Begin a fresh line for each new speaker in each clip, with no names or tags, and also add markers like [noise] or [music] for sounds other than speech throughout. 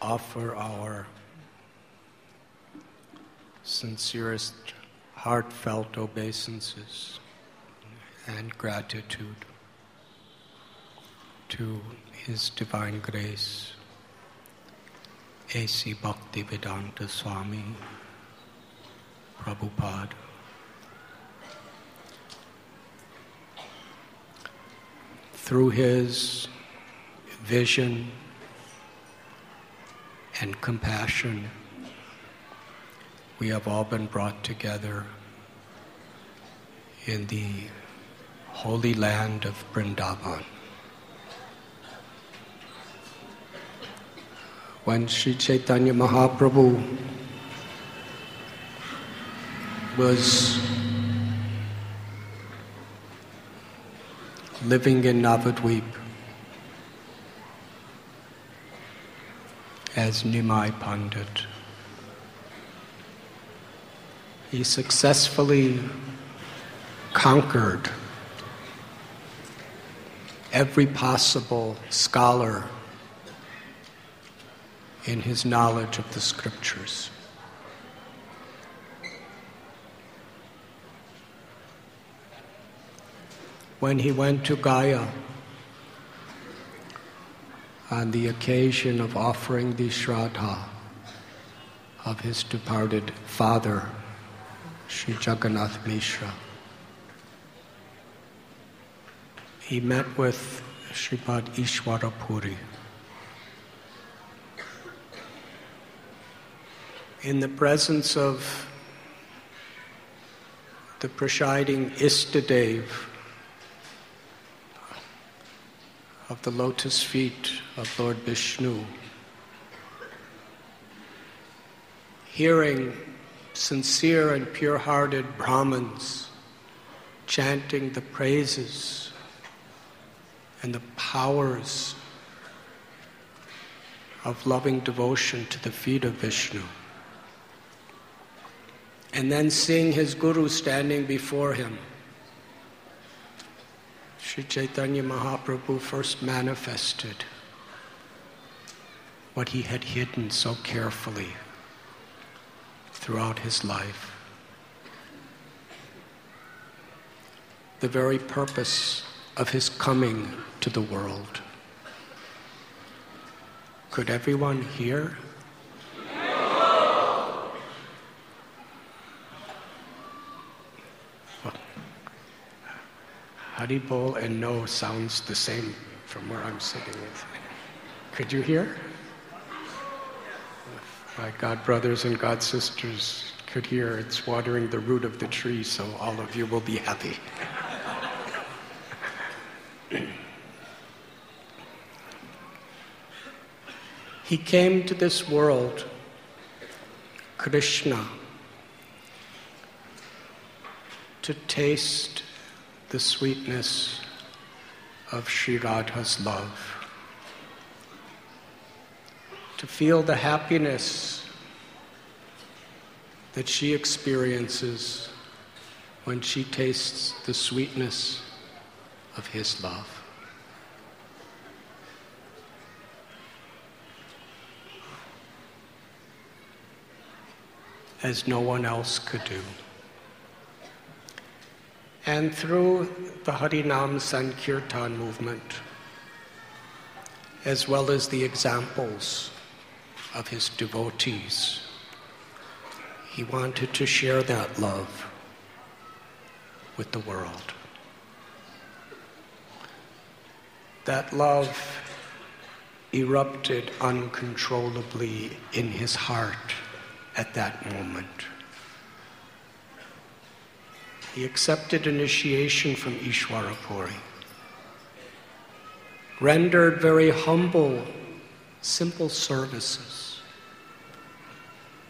offer our sincerest, heartfelt obeisances and gratitude to His Divine Grace, A.C. Bhaktivedanta Swami Prabhupada. Through his vision and compassion, we have all been brought together in the holy land of Vrindavan. When Sri Chaitanya Mahaprabhu was living in Navadvip as Nimai Pandit. He successfully conquered every possible scholar in his knowledge of the scriptures. When he went to Gaya on the occasion of offering the Shraddha of his departed father, Sri Jagannath Mishra, he met with Sripad Ishwara Puri. In the presence of the presiding Istadev of the lotus feet of Lord Vishnu, hearing sincere and pure hearted Brahmins chanting the praises and the powers of loving devotion to the feet of Vishnu. And then seeing his guru standing before him. Sri Chaitanya Mahaprabhu first manifested what he had hidden so carefully throughout his life. The very purpose of his coming to the world. Could everyone hear? Haribol and no sounds the same from where I'm sitting. Could you hear? My God brothers and God sisters could hear, it's watering the root of the tree, so all of you will be happy. He came to this world, Krishna, to taste the sweetness of Sri Radha's love, to feel the happiness that she experiences when she tastes the sweetness of his love. as no one else could do. And through the Harinam Sankirtan movement, as well as the examples of his devotees, he wanted to share that love with the world. That love erupted uncontrollably in his heart at that moment. He accepted initiation from Ishwarapuri, rendered very humble, simple services.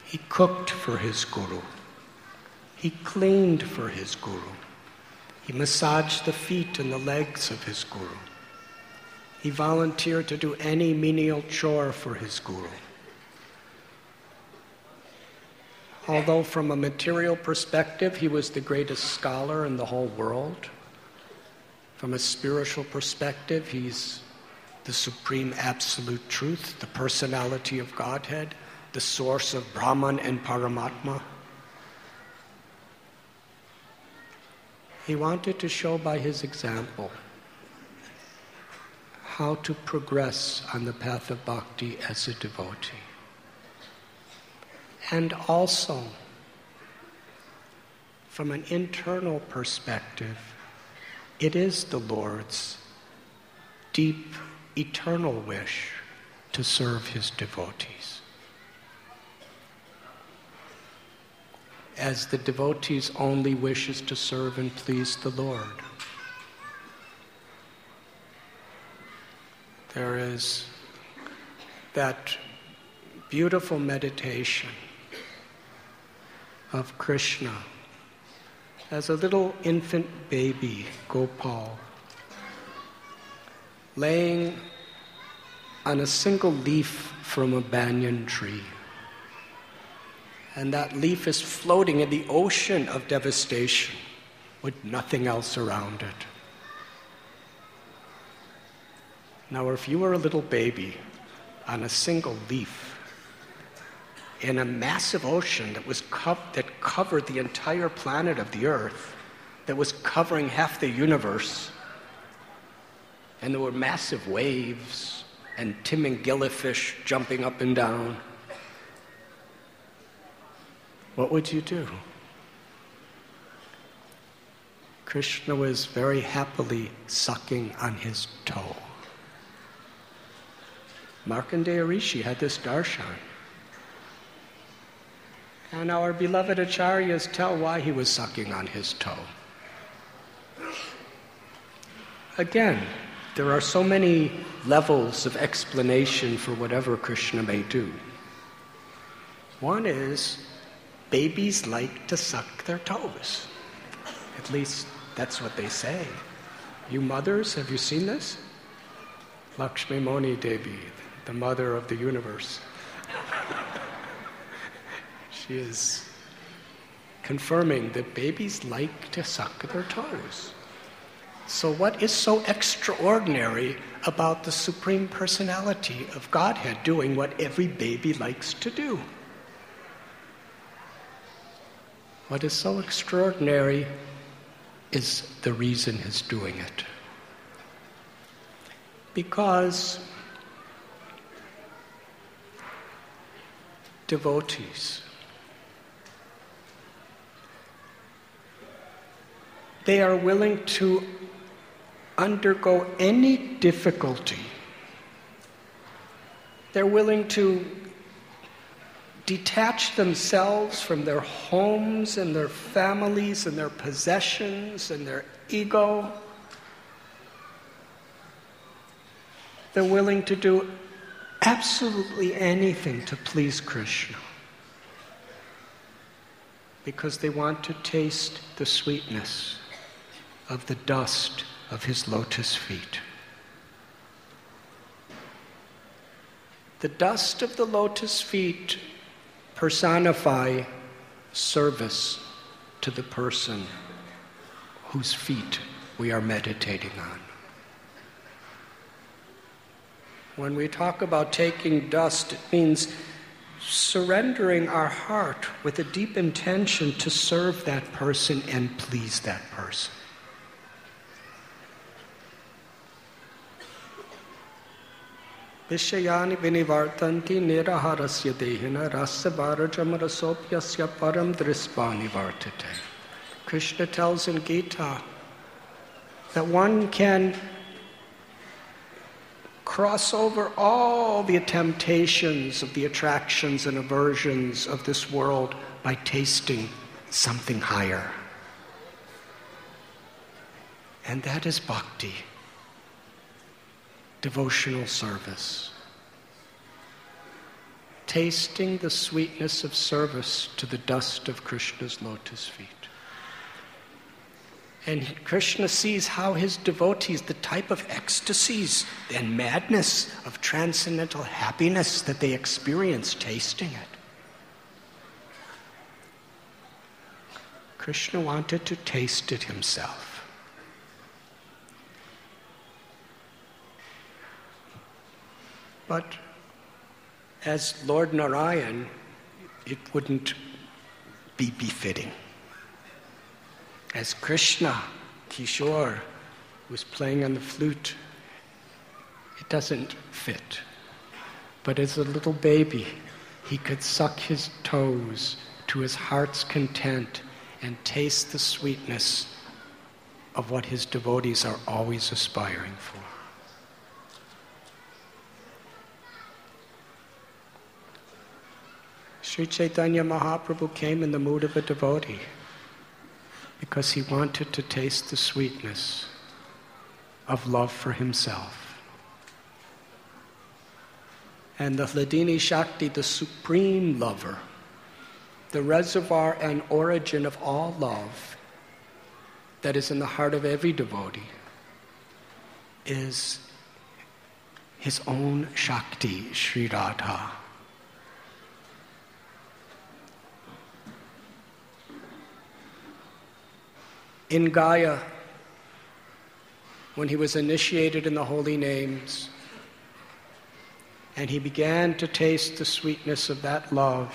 He cooked for his guru. He cleaned for his guru. He massaged the feet and the legs of his guru. He volunteered to do any menial chore for his guru. Although, from a material perspective, he was the greatest scholar in the whole world, from a spiritual perspective, he's the supreme absolute truth, the personality of Godhead, the source of Brahman and Paramatma. He wanted to show by his example how to progress on the path of bhakti as a devotee. And also, from an internal perspective, it is the Lord's deep eternal wish to serve his devotees. As the devotee's only wish is to serve and please the Lord. There is that beautiful meditation of Krishna as a little infant baby, Gopal, laying on a single leaf from a banyan tree. And that leaf is floating in the ocean of devastation with nothing else around it. Now, if you were a little baby on a single leaf in a massive ocean that, was co- that covered the entire planet of the Earth, that was covering half the universe, and there were massive waves and timingilifish jumping up and down. What would you do? Krishna was very happily sucking on his toe. Markandeya Rishi had this darshan. And our beloved acharyas tell why he was sucking on his toe. Again, there are so many levels of explanation for whatever Krishna may do. One is babies like to suck their toes. At least that's what they say. You mothers, have you seen this? Lakshmi Moni Devi, the mother of the universe. She is confirming that babies like to suck their toes. So, what is so extraordinary about the Supreme Personality of Godhead doing what every baby likes to do? What is so extraordinary is the reason he's doing it. Because devotees, they are willing to undergo any difficulty. They're willing to detach themselves from their homes and their families and their possessions and their ego. They're willing to do absolutely anything to please Krishna because they want to taste the sweetness of the dust of his lotus feet. The dust of the lotus feet personify service to the person whose feet we are meditating on. When we talk about taking dust, it means surrendering our heart with a deep intention to serve that person and please that person. विषयानि विनिवर्तन्ति निराहारस्य देहिन रसभारजमरसोप्यस्य param drispani vartate. Krishna tells in Gita that one can cross over all the temptations of the attractions and aversions of this world by tasting something higher. And that is bhakti devotional service. Tasting the sweetness of service to the dust of Krishna's lotus feet. And Krishna sees how his devotees, the type of ecstasies and madness of transcendental happiness that they experience tasting it. Krishna wanted to taste it himself. But as Lord Narayan, it wouldn't be befitting. As Krishna, Kishore, was playing on the flute, it doesn't fit. But as a little baby, he could suck his toes to his heart's content and taste the sweetness of what his devotees are always aspiring for. Sri Chaitanya Mahaprabhu came in the mood of a devotee because he wanted to taste the sweetness of love for himself. And the Hladini Shakti, the supreme lover, the reservoir and origin of all love that is in the heart of every devotee, is his own Shakti, Sri Radha. In Gaya, when he was initiated in the holy names, and he began to taste the sweetness of that love,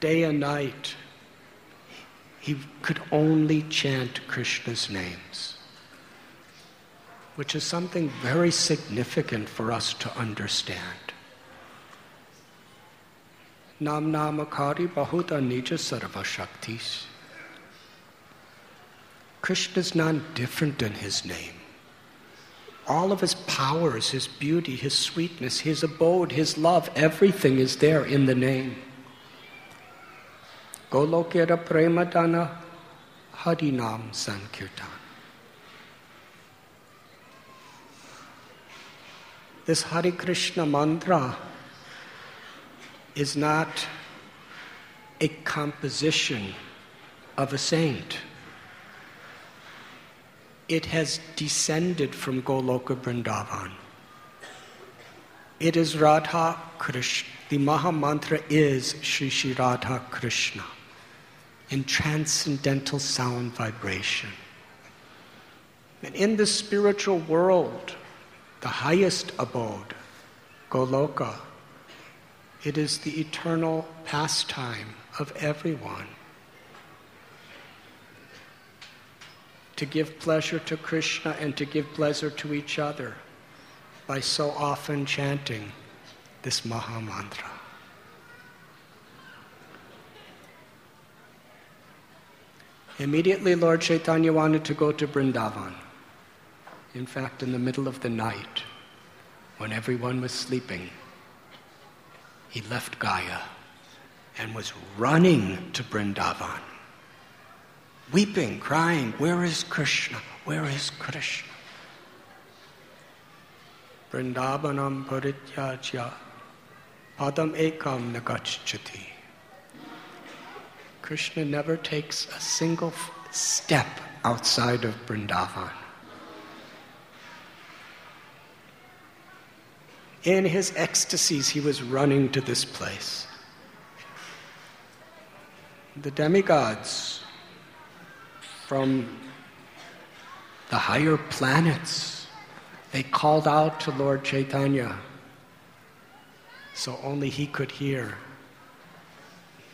day and night, he could only chant Krishna's names, which is something very significant for us to understand. Nam namakari bahuta nija sarva shaktis. Krishna is not different than his name. All of his powers, his beauty, his sweetness, his abode, his love, everything is there in the name. Golokera Premadana Harinam Sankirtan. This Hare Krishna mantra is not a composition of a saint it has descended from Goloka Vrindavan. It is Radha Krishna. The Maha Mantra is Sri Sri Radha Krishna in transcendental sound vibration. And in the spiritual world, the highest abode, Goloka, it is the eternal pastime of everyone. To give pleasure to Krishna and to give pleasure to each other by so often chanting this Maha Mantra. Immediately, Lord Chaitanya wanted to go to Vrindavan. In fact, in the middle of the night, when everyone was sleeping, he left Gaya and was running to Vrindavan weeping, crying, Where is Krishna? Where is Krishna? Vrindavanam parityajya padam ekam nagachati. Krishna never takes a single step outside of Vrindavan. In his ecstasies, he was running to this place. The demigods from the higher planets. They called out to Lord Chaitanya so only he could hear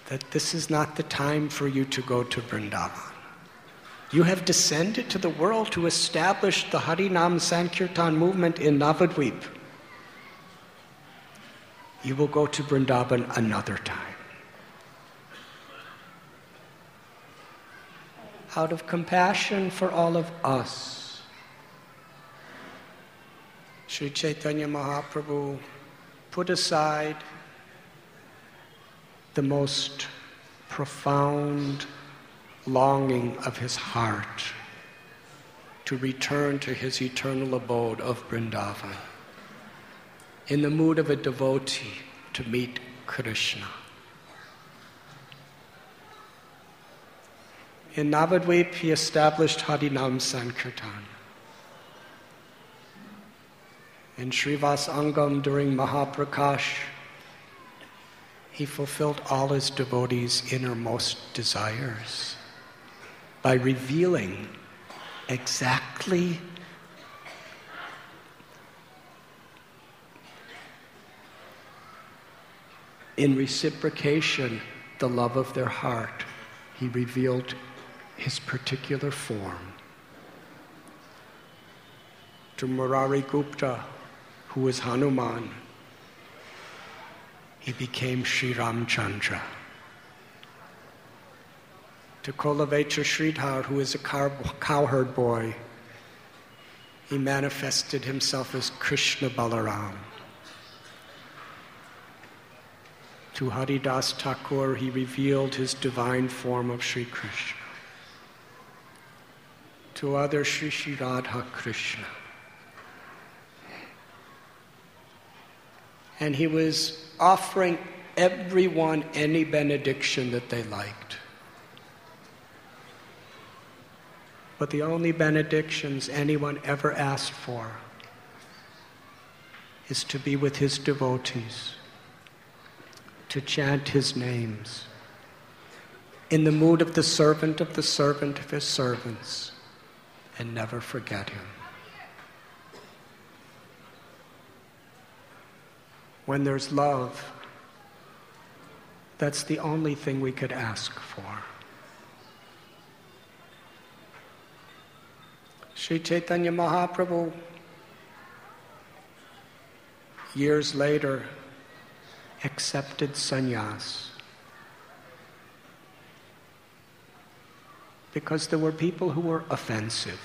that this is not the time for you to go to Vrindavan. You have descended to the world to establish the Harinam Sankirtan movement in Navadvip. You will go to Vrindavan another time. Out of compassion for all of us. Sri Chaitanya Mahaprabhu put aside the most profound longing of his heart to return to his eternal abode of Vrindavan in the mood of a devotee to meet Krishna. In Navadweep, he established Harinam Sankirtan. In Srivas Angam during Mahaprakash, he fulfilled all his devotees' innermost desires by revealing exactly in reciprocation the love of their heart. He revealed his particular form. To Murari Gupta, who was Hanuman, he became Sri Ramchandra. To Kholavecha Sridhar, who is a cowherd boy, he manifested himself as Krishna Balaram. To Haridas Thakur, he revealed his divine form of Sri Krishna. To other Sri Sri Radha Krishna. And he was offering everyone any benediction that they liked. But the only benedictions anyone ever asked for is to be with his devotees, to chant his names, in the mood of the servant of the servant of his servants, and never forget him. When there's love, that's the only thing we could ask for. Sri Chaitanya Mahaprabhu, years later, accepted sannyas because there were people who were offensive,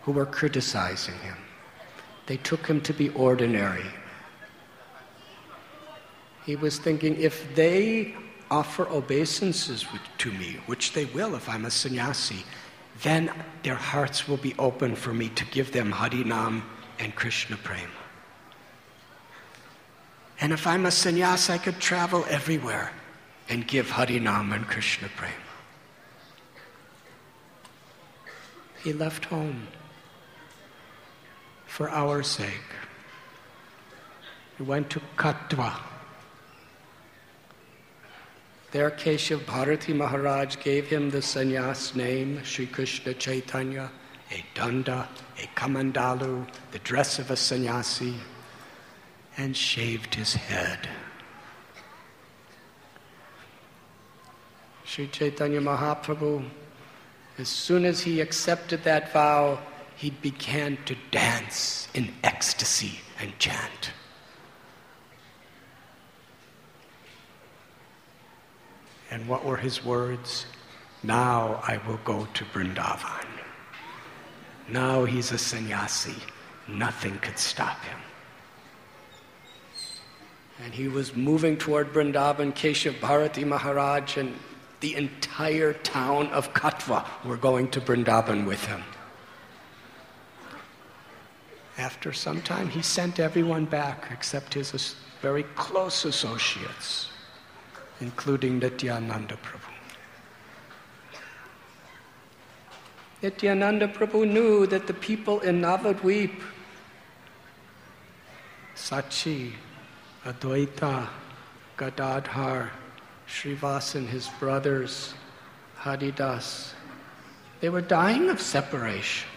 who were criticizing him. They took him to be ordinary. He was thinking if they offer obeisances to me, which they will if I'm a sannyasi, then their hearts will be open for me to give them Harinam and Krishna Prema. And if I'm a sannyas, I could travel everywhere and give Harinam and Krishna Prema. He left home for our sake. He went to Katwa there, Keshav Bharati Maharaj gave him the sannyas name, Sri Krishna Chaitanya, a danda, a kamandalu, the dress of a sannyasi, and shaved his head. Sri Chaitanya Mahaprabhu, as soon as he accepted that vow, he began to dance in ecstasy and chant. And what were his words? Now I will go to Vrindavan. Now he's a sannyasi. Nothing could stop him. And he was moving toward Vrindavan. Keshav Bharati Maharaj and the entire town of Katwa were going to Vrindavan with him. After some time, he sent everyone back except his very close associates including Nityananda Prabhu. Nityananda Prabhu knew that the people in Navadvip, Sachi, Advaita, Gadadhar, Srivas and his brothers, Haridas, they were dying of separation.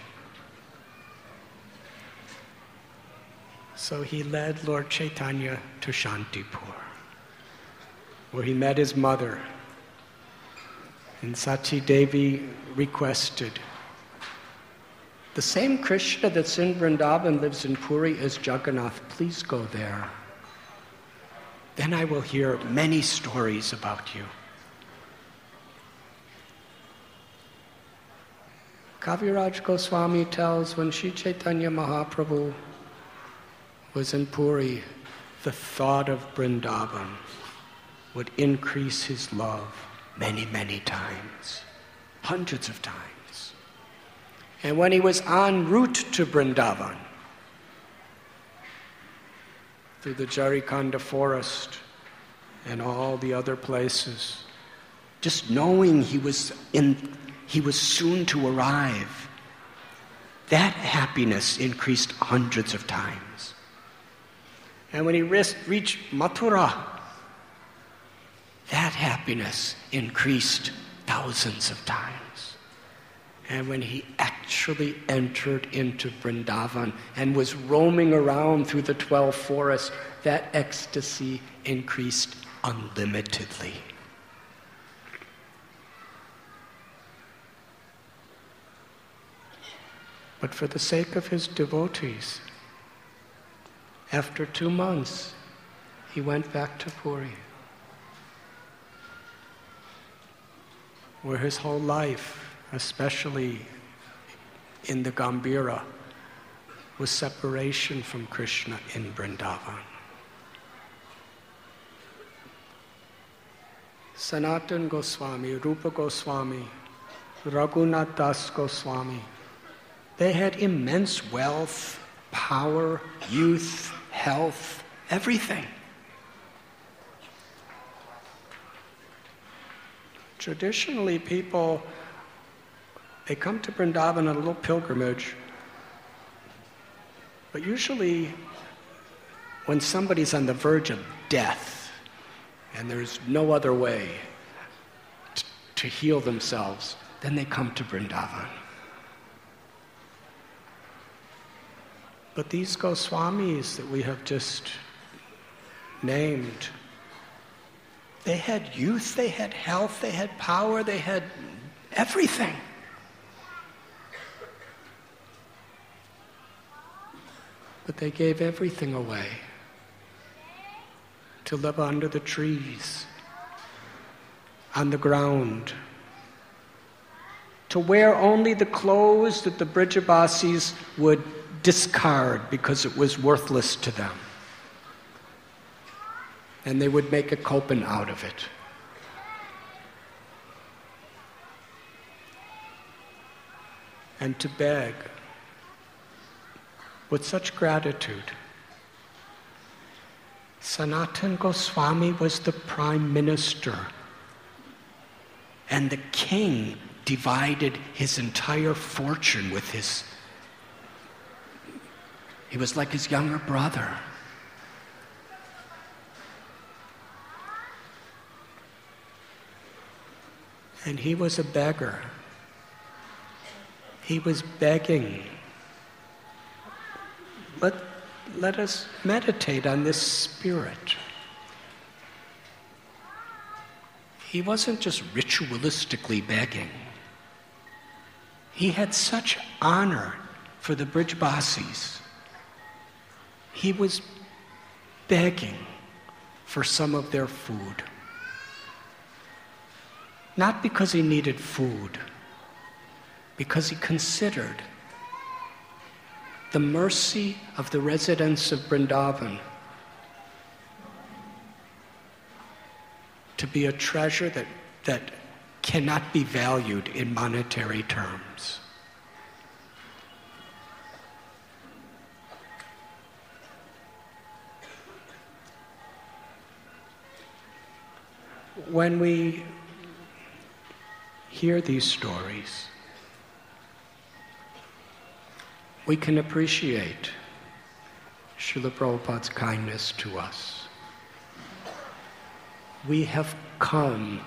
So he led Lord Chaitanya to Shantipur where he met his mother. And Sachi Devi requested the same Krishna that's in Vrindavan lives in Puri as Jagannath. Please go there. Then I will hear many stories about you. Kaviraj Goswami tells when Sri Chaitanya Mahaprabhu was in Puri, the thought of Vrindavan would increase his love many, many times, hundreds of times. And when he was en route to Brindavan, through the Jarikhanda forest and all the other places, just knowing he was, in, he was soon to arrive, that happiness increased hundreds of times. And when he reached Mathura, that happiness increased thousands of times. And when he actually entered into Vrindavan and was roaming around through the 12 forests, that ecstasy increased unlimitedly. But for the sake of his devotees, after two months, he went back to Puri, where his whole life, especially in the Gambhira, was separation from Krishna in Vrindavan. Sanatan Goswami, Rupa Goswami, Raghunath Das Goswami, they had immense wealth, power, youth, health, everything. Traditionally, people, they come to Vrindavan on a little pilgrimage, but usually when somebody's on the verge of death and there's no other way t- to heal themselves, then they come to Vrindavan. But these Goswamis that we have just named, they had youth, they had health, they had power, they had everything. But they gave everything away to live under the trees, on the ground, to wear only the clothes that the Brijabasis would discard because it was worthless to them. And they would make a kopin out of it. And to beg with such gratitude. Sanatan Goswami was the prime minister, and the king divided his entire fortune with his he was like his younger brother. And he was a beggar. He was begging. Let, let us meditate on this spirit. He wasn't just ritualistically begging. He had such honor for the Brijbasis he was begging for some of their food. Not because he needed food, because he considered the mercy of the residents of Vrindavan to be a treasure that, that cannot be valued in monetary terms. when we hear these stories, we can appreciate Srila Prabhupada's kindness to us. We have come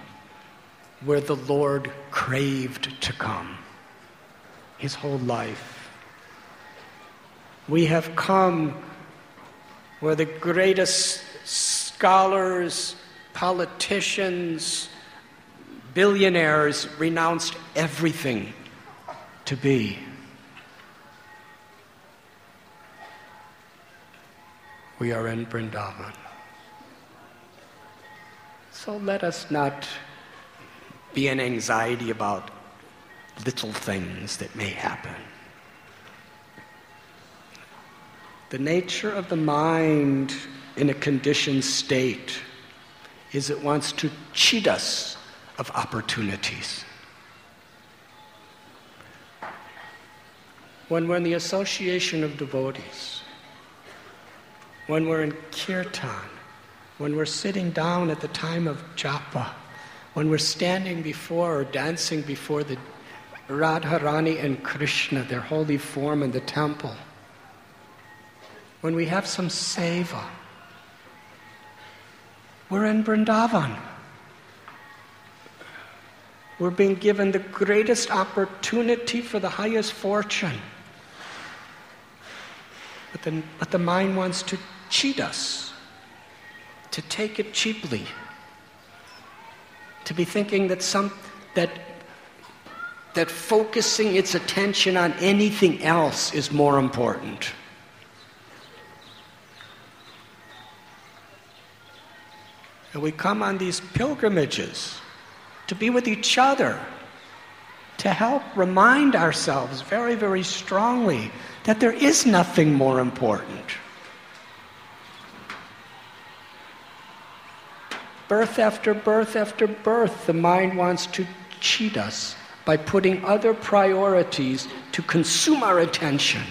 where the Lord craved to come his whole life. We have come where the greatest scholars, politicians, billionaires renounced everything to be. We are in Vrindavan. So let us not be in anxiety about little things that may happen. The nature of the mind in a conditioned state is it wants to cheat us of opportunities. When we're in the association of devotees, when we're in kirtan, when we're sitting down at the time of japa, when we're standing before or dancing before the Radharani and Krishna, their holy form in the temple, when we have some seva, we're in Vrindavan. We're being given the greatest opportunity for the highest fortune. But the, but the mind wants to cheat us, to take it cheaply, to be thinking that, some, that, that focusing its attention on anything else is more important. And we come on these pilgrimages to be with each other, to help remind ourselves very, very strongly that there is nothing more important. Birth after birth after birth, the mind wants to cheat us by putting other priorities to consume our attention.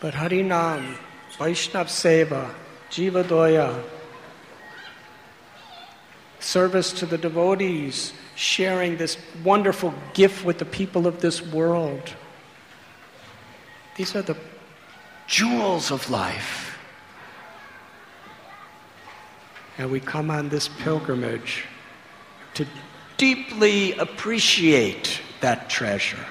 But Harinam, Vaishnav Seva, Jiva Doya, service to the devotees, sharing this wonderful gift with the people of this world. These are the jewels of life. And we come on this pilgrimage to deeply appreciate that treasure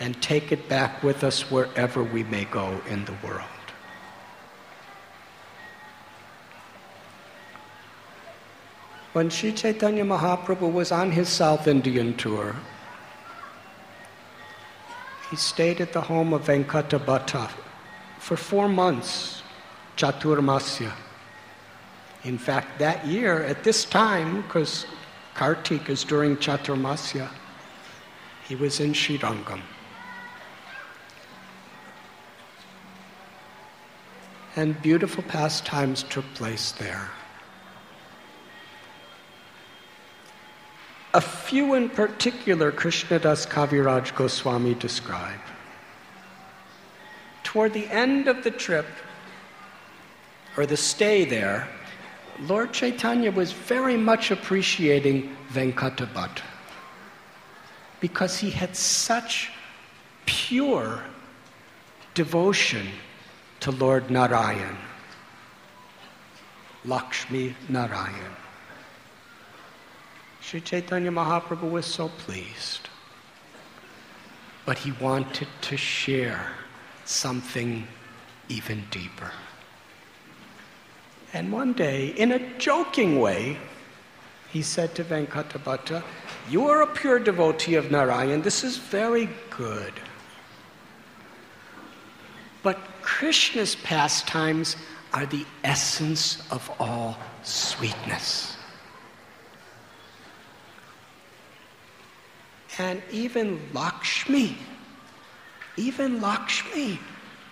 and take it back with us wherever we may go in the world. When Sri Chaitanya Mahaprabhu was on his South Indian tour, he stayed at the home of Venkatabhatta for four months, Chaturmasya. In fact, that year, at this time, because Kartik is during Chaturmasya, he was in Srirangam. And beautiful pastimes took place there. A few in particular Krishnadas Kaviraj Goswami describe. Toward the end of the trip, or the stay there, Lord Chaitanya was very much appreciating Venkatabhat because he had such pure devotion to Lord Narayan, Lakshmi Narayan. Sri Chaitanya Mahaprabhu was so pleased. But he wanted to share something even deeper. And one day, in a joking way, he said to Venkatabhatta, You are a pure devotee of Narayan. This is very good. But Krishna's pastimes are the essence of all sweetness. And even Lakshmi, even Lakshmi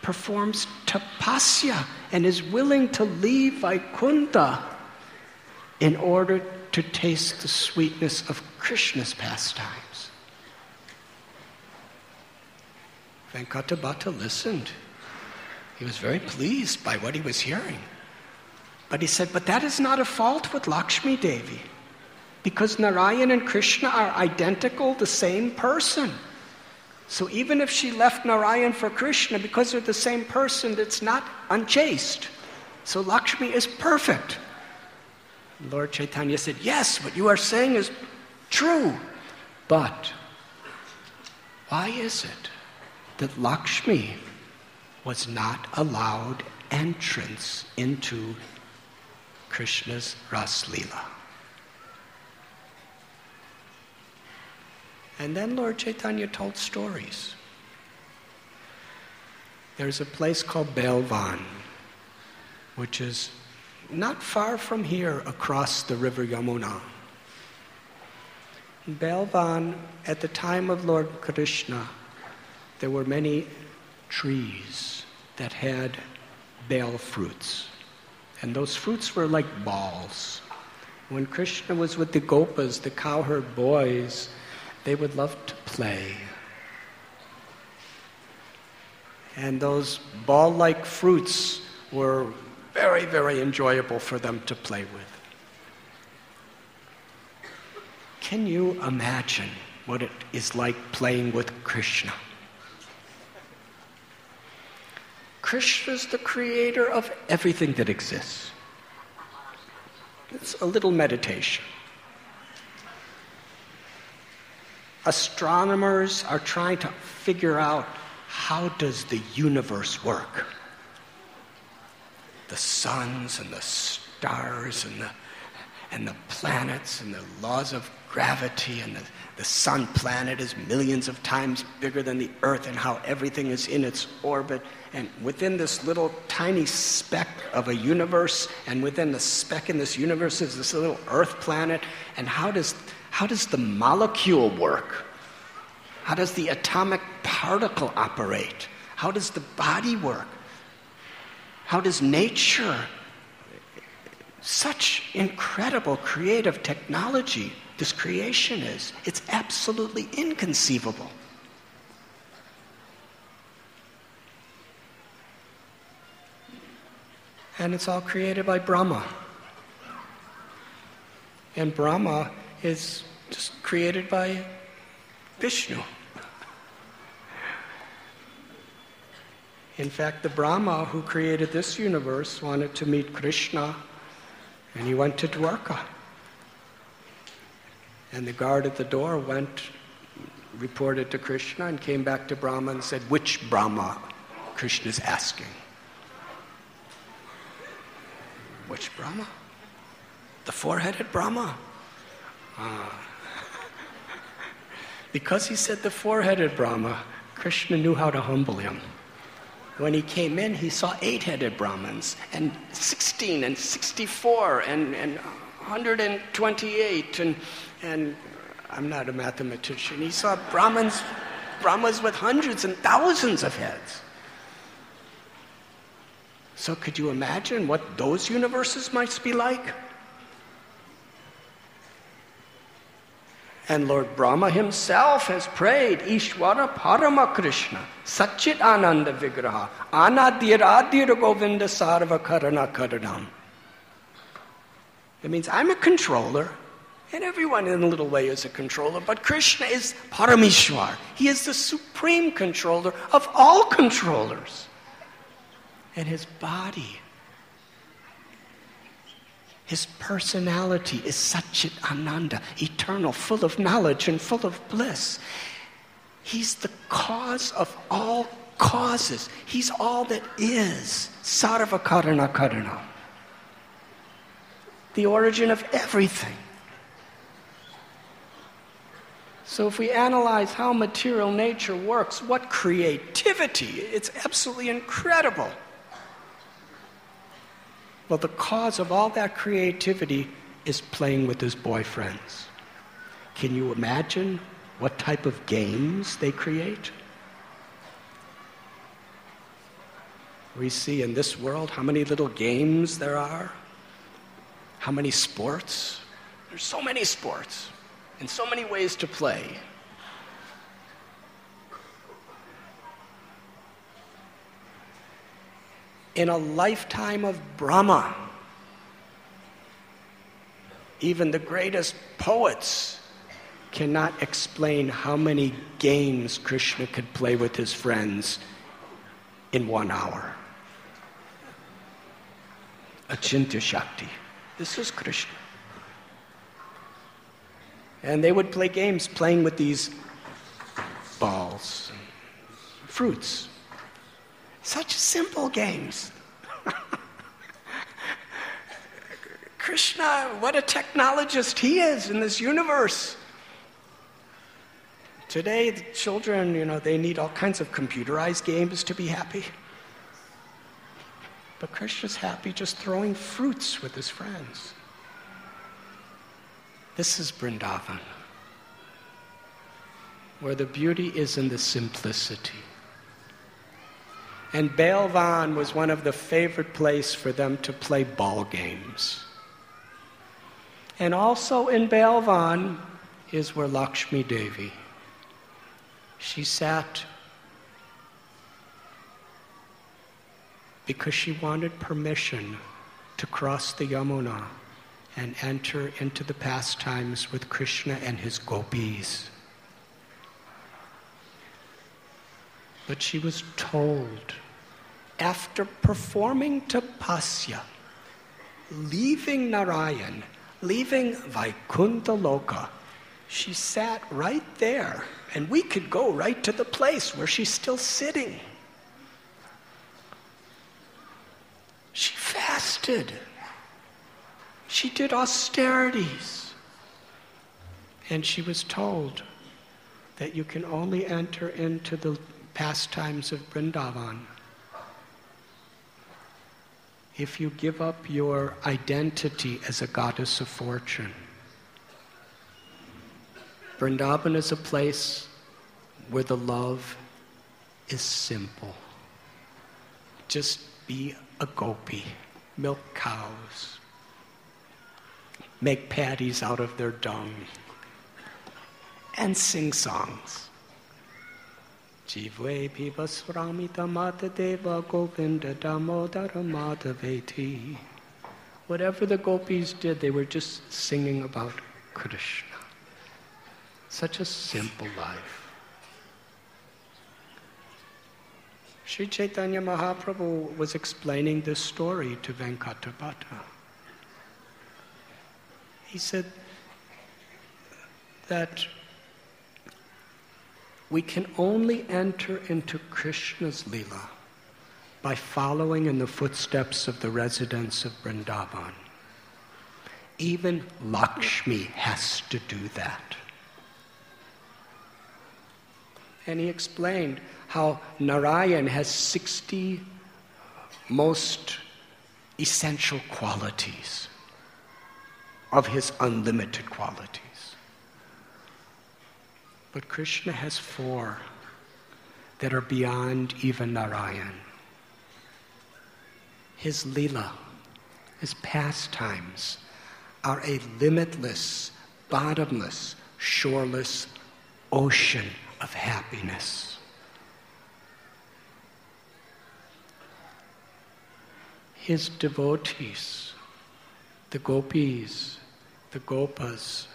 performs tapasya and is willing to leave Vaikunta in order to taste the sweetness of Krishna's pastimes. Venkatabhatta listened. He was very pleased by what he was hearing. But he said, But that is not a fault with Lakshmi Devi because Narayan and Krishna are identical, the same person. So even if she left Narayan for Krishna, because they're the same person, it's not unchaste. So Lakshmi is perfect. Lord Chaitanya said, Yes, what you are saying is true. But why is it that Lakshmi was not allowed entrance into Krishna's Ras And then Lord Chaitanya told stories. There's a place called Belvan, which is not far from here across the river Yamuna. In Belvan, at the time of Lord Krishna, there were many trees that had bale fruits. And those fruits were like balls. When Krishna was with the gopas, the cowherd boys, they would love to play. And those ball like fruits were very, very enjoyable for them to play with. Can you imagine what it is like playing with Krishna? Krishna is the creator of everything that exists. It's a little meditation. Astronomers are trying to figure out how does the universe work? The suns and the stars and the, and the planets and the laws of gravity and the, the sun planet is millions of times bigger than the earth and how everything is in its orbit and within this little tiny speck of a universe and within the speck in this universe is this little earth planet and how does how does the molecule work how does the atomic particle operate how does the body work how does nature such incredible creative technology this creation is. It's absolutely inconceivable. And it's all created by Brahma. And Brahma is just created by Vishnu. In fact, the Brahma who created this universe wanted to meet Krishna, and he went to Dwarka. And the guard at the door went, reported to Krishna, and came back to Brahma and said, Which Brahma? Krishna's asking. Which Brahma? The four headed Brahma. Ah. Because he said the four headed Brahma, Krishna knew how to humble him. When he came in, he saw eight headed Brahmins, and 16, and 64, and, and 128, and and I'm not a mathematician. He saw Brahmins, Brahmas with hundreds and thousands of heads. So, could you imagine what those universes might be like? And Lord Brahma himself has prayed, Ishwara Parama Krishna, Satchit Ananda Vigraha, Anadir Govinda Sarva Karana Karanam. It means I'm a controller and everyone in a little way is a controller, but Krishna is Parameshwar. He is the supreme controller of all controllers. And his body, his personality is Satchit Ananda, eternal, full of knowledge and full of bliss. He's the cause of all causes. He's all that is. Sarva Karana Karana. The origin of everything. So, if we analyze how material nature works, what creativity! It's absolutely incredible. Well, the cause of all that creativity is playing with his boyfriends. Can you imagine what type of games they create? We see in this world how many little games there are, how many sports. There's so many sports and so many ways to play. In a lifetime of Brahma, even the greatest poets cannot explain how many games Krishna could play with his friends in one hour. Achintya Shakti. This is Krishna. And they would play games playing with these balls, fruits. Such simple games. Krishna, what a technologist he is in this universe. Today, the children, you know, they need all kinds of computerized games to be happy. But Krishna's happy just throwing fruits with his friends. This is Vrindavan, where the beauty is in the simplicity. And Belvan was one of the favorite places for them to play ball games. And also in Belvan is where Lakshmi Devi. She sat because she wanted permission to cross the Yamuna and enter into the pastimes with Krishna and his gopis. But she was told, after performing tapasya, leaving Narayan, leaving Vaikuntha Loka, she sat right there, and we could go right to the place where she's still sitting. She fasted. She did austerities. And she was told that you can only enter into the pastimes of Vrindavan if you give up your identity as a goddess of fortune. Vrindavan is a place where the love is simple. Just be a gopi, milk cows, make patties out of their dung, and sing songs. Jivve piva sramita mata govinda damodara madhaveti. Whatever the gopis did, they were just singing about Krishna. Such a simple life. Sri Chaitanya Mahaprabhu was explaining this story to Venkatabhata. He said that we can only enter into Krishna's Leela by following in the footsteps of the residents of Vrindavan. Even Lakshmi has to do that. And he explained how Narayan has 60 most essential qualities of his unlimited qualities. But Krishna has four that are beyond even Narayan. His lila, his pastimes, are a limitless, bottomless, shoreless ocean of happiness. his devotees, the gopis, the gopas,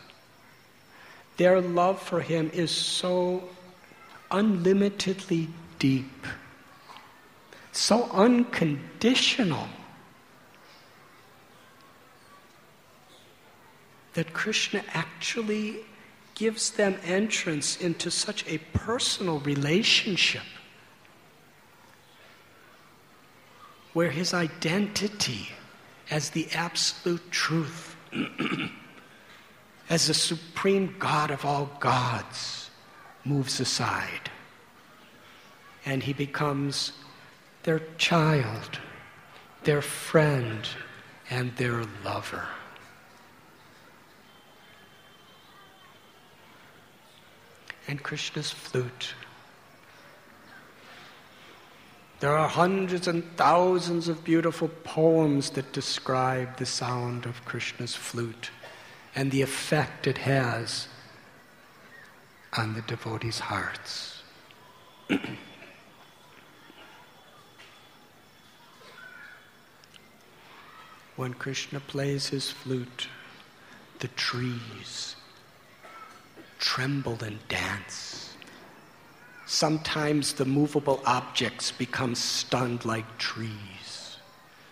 their love for him is so unlimitedly deep, so unconditional. That Krishna actually gives them entrance into such a personal relationship where his identity as the absolute truth, as the supreme God of all gods, moves aside. And he becomes their child, their friend, and their lover. And Krishna's flute there are hundreds and thousands of beautiful poems that describe the sound of Krishna's flute and the effect it has on the devotees' hearts. [clears throat] when Krishna plays his flute, the trees tremble and dance. Sometimes the movable objects become stunned like trees.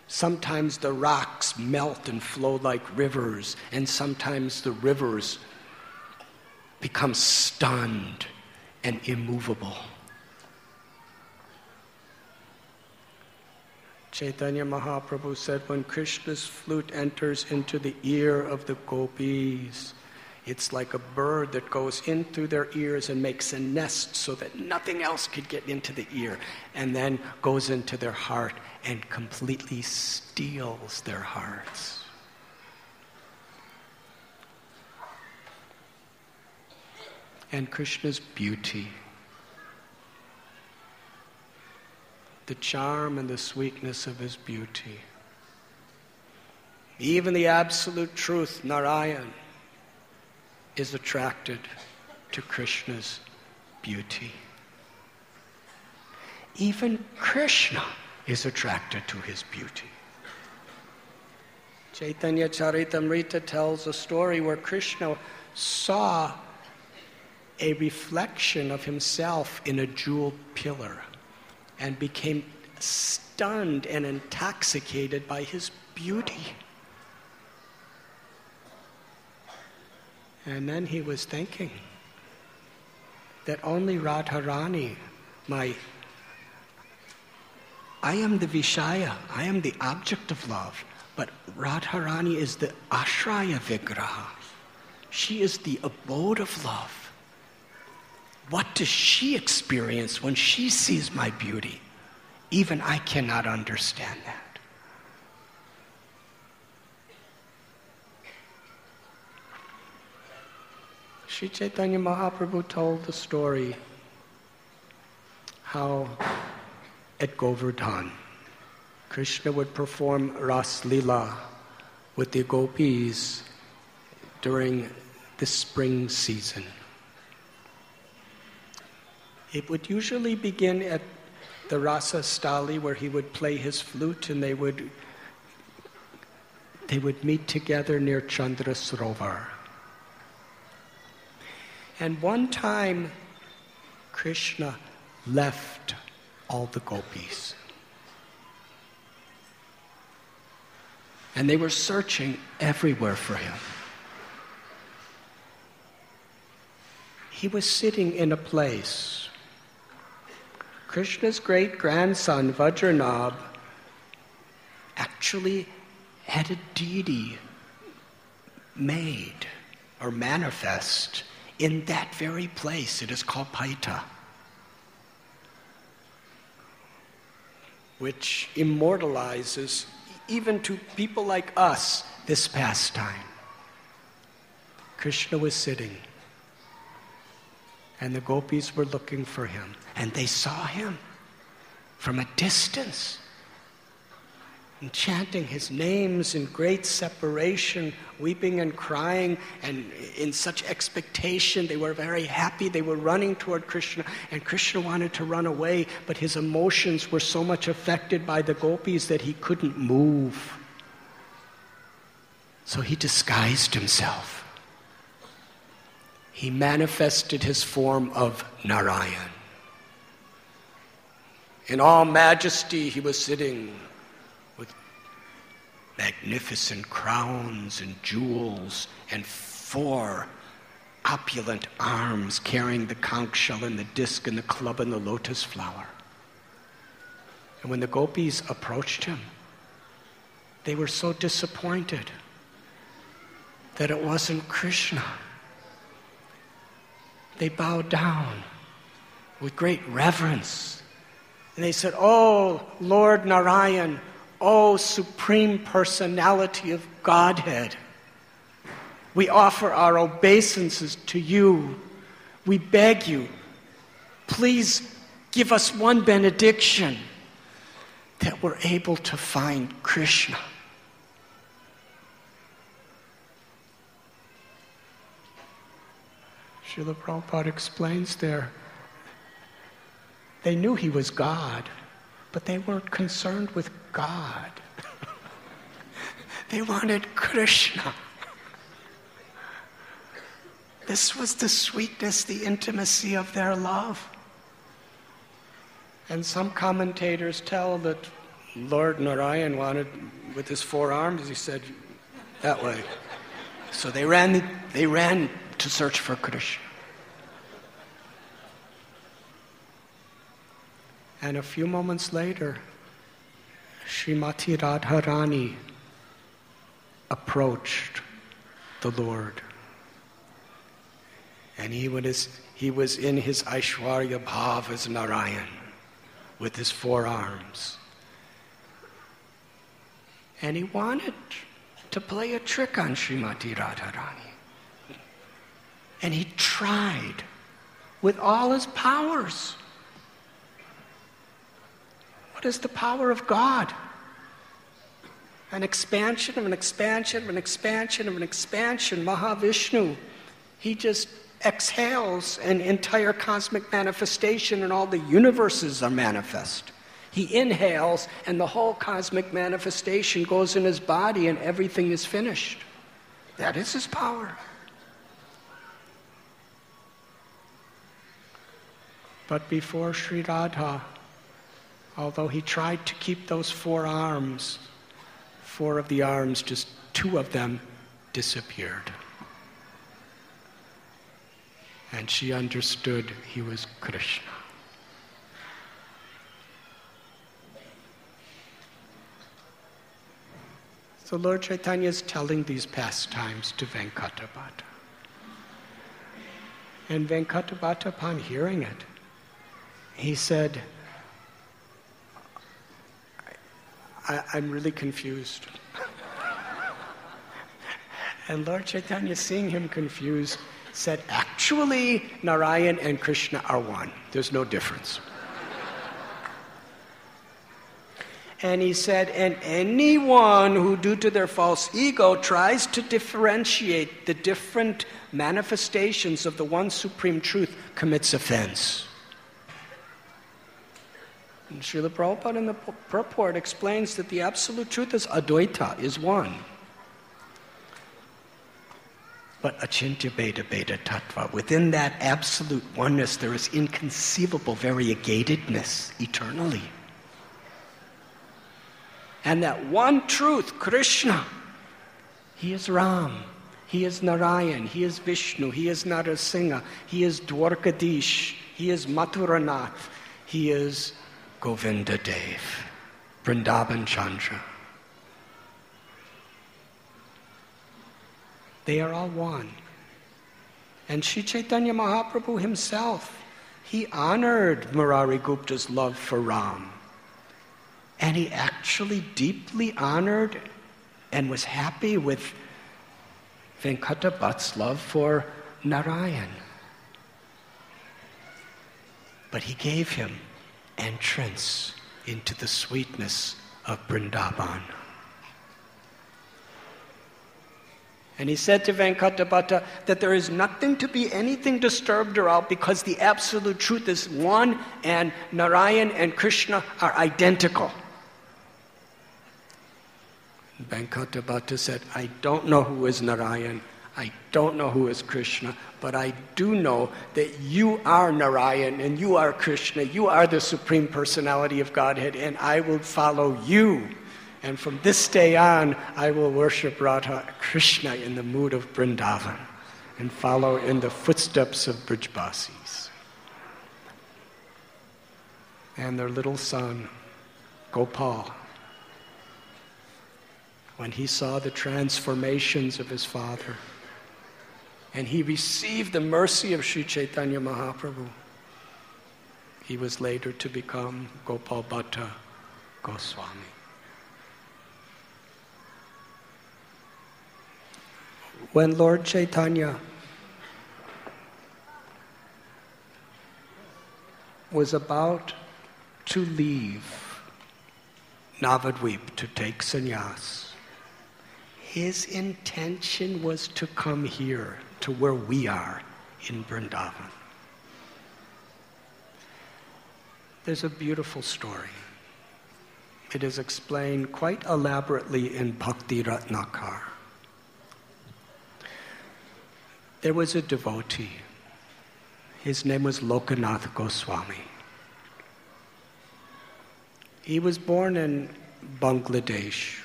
Sometimes the rocks melt and flow like rivers, and sometimes the rivers become stunned and immovable. Chaitanya Mahaprabhu said, when Krishna's flute enters into the ear of the gopis, it's like a bird that goes in through their ears and makes a nest so that nothing else could get into the ear, and then goes into their heart and completely steals their hearts. And Krishna's beauty, the charm and the sweetness of his beauty, even the absolute truth, Narayan is attracted to Krishna's beauty. Even Krishna is attracted to his beauty. Chaitanya Charitamrita tells a story where Krishna saw a reflection of himself in a jeweled pillar and became stunned and intoxicated by his beauty. And then he was thinking that only Radharani, my I am the Vishaya, I am the object of love, but Radharani is the Ashraya Vigraha. She is the abode of love. What does she experience when she sees my beauty? Even I cannot understand that. Sri Chaitanya Mahaprabhu told the story how at Govardhan, Krishna would perform Ras Lila with the gopis during the spring season. It would usually begin at the Rasa Sthali where he would play his flute and they would they would meet together near Chandra Sarovar. And one time, Krishna left all the gopis. And they were searching everywhere for him. He was sitting in a place. Krishna's great grandson, Vajranabh, actually had a deity made or manifest in that very place. It is called Paita, which immortalizes, even to people like us, this pastime. Krishna was sitting, and the gopis were looking for him, and they saw him from a distance and chanting his names in great separation, weeping and crying, and in such expectation. They were very happy. They were running toward Krishna, and Krishna wanted to run away, but his emotions were so much affected by the gopis that he couldn't move. So he disguised himself. He manifested his form of Narayan. In all majesty, he was sitting magnificent crowns and jewels and four opulent arms carrying the conch shell and the disc and the club and the lotus flower. And when the gopis approached him, they were so disappointed that it wasn't Krishna. They bowed down with great reverence. And they said, Oh, Lord Narayan, O Supreme Personality of Godhead, we offer our obeisances to you. We beg you, please give us one benediction that we're able to find Krishna. Srila Prabhupada explains there. They knew he was God, but they weren't concerned with God. they wanted Krishna. This was the sweetness, the intimacy of their love. And some commentators tell that Lord Narayan wanted, with his four arms, he said, that way. So they ran, they ran to search for Krishna. And a few moments later, Srimati Radharani approached the Lord. And he was, he was in his Aishwarya Bhav as Narayan with his four arms. And he wanted to play a trick on Srimati Radharani. And he tried with all his powers. What is the power of God? An expansion of an expansion of an expansion of an expansion. Mahavishnu, he just exhales an entire cosmic manifestation, and all the universes are manifest. He inhales, and the whole cosmic manifestation goes in his body, and everything is finished. That is his power. But before Sri Radha, although he tried to keep those four arms, four of the arms, just two of them disappeared. And she understood he was Krishna. So Lord Chaitanya is telling these pastimes to Venkatabhata. And Venkatabhata, upon hearing it, he said, I, am really confused. [laughs] and Lord Chaitanya, seeing him confused, said, Actually, Narayan and Krishna are one. There's no difference. And he said, and anyone who, due to their false ego, tries to differentiate the different manifestations of the one supreme truth commits offense. And Srila Prabhupada in the purport explains that the absolute truth is Advaita, is one. But achintya bheda abheda tattva, within that absolute oneness, there is inconceivable variegatedness eternally. And that one truth, Krishna, He is Ram, He is Narayan, He is Vishnu, He is Narasimha, He is Dwarkadish, He is Mathuranath, He is Govinda Dev, Vrindavan Chandra. They are all one. And Sri Chaitanya Mahaprabhu himself, he honored Murari Gupta's love for Ram. And he actually deeply honored and was happy with Venkata Bhatt's love for Narayan. But he gave him entrance into the sweetness of Vrindavan. And he said to Venkatabhatta that there is nothing to be anything disturbed about because the absolute truth is one and Narayan and Krishna are identical. Venkatabhatta said, I don't know who is Narayan, I don't know who is Krishna, but I do know that you are Narayan and you are Krishna, you are the Supreme Personality of Godhead, and I will follow you. And from this day on, I will worship Radha Krishna in the mood of Vrindavan and follow in the footsteps of Brijbasis. And their little son, Gopal, when he saw the transformations of his father and he received the mercy of Sri Chaitanya Mahaprabhu, he was later to become Gopal Bhatta Goswami. When Lord Chaitanya was about to leave Navadvip to take sannyas, his intention was to come here, to where we are in Vrindavan. There's a beautiful story. It is explained quite elaborately in Bhakti Ratnakar. There was a devotee. His name was Lokanath Goswami. He was born in Bangladesh,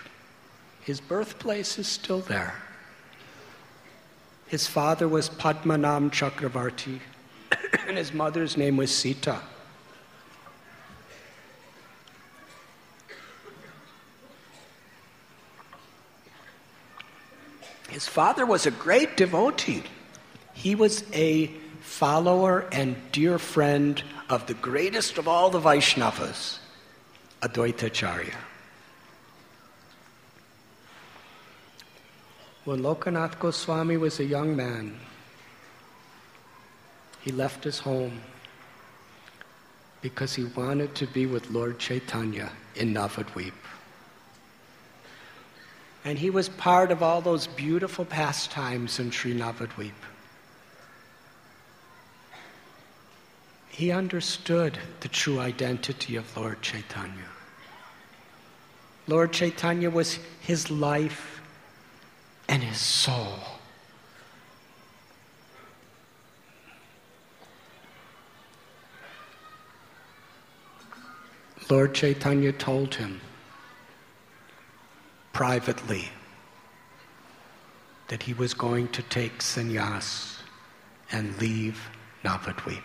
his birthplace is still there. His father was Padmanabh Chakravarti, and his mother's name was Sita. His father was a great devotee. He was a follower and dear friend of the greatest of all the Vaishnavas, Advaitacharya. When Lokanath Goswami was a young man, he left his home because he wanted to be with Lord Chaitanya in Navadvip. And he was part of all those beautiful pastimes in Sri Navadvip. He understood the true identity of Lord Chaitanya. Lord Chaitanya was his life and his soul. Lord Chaitanya told him privately that he was going to take sannyas and leave Navadvip.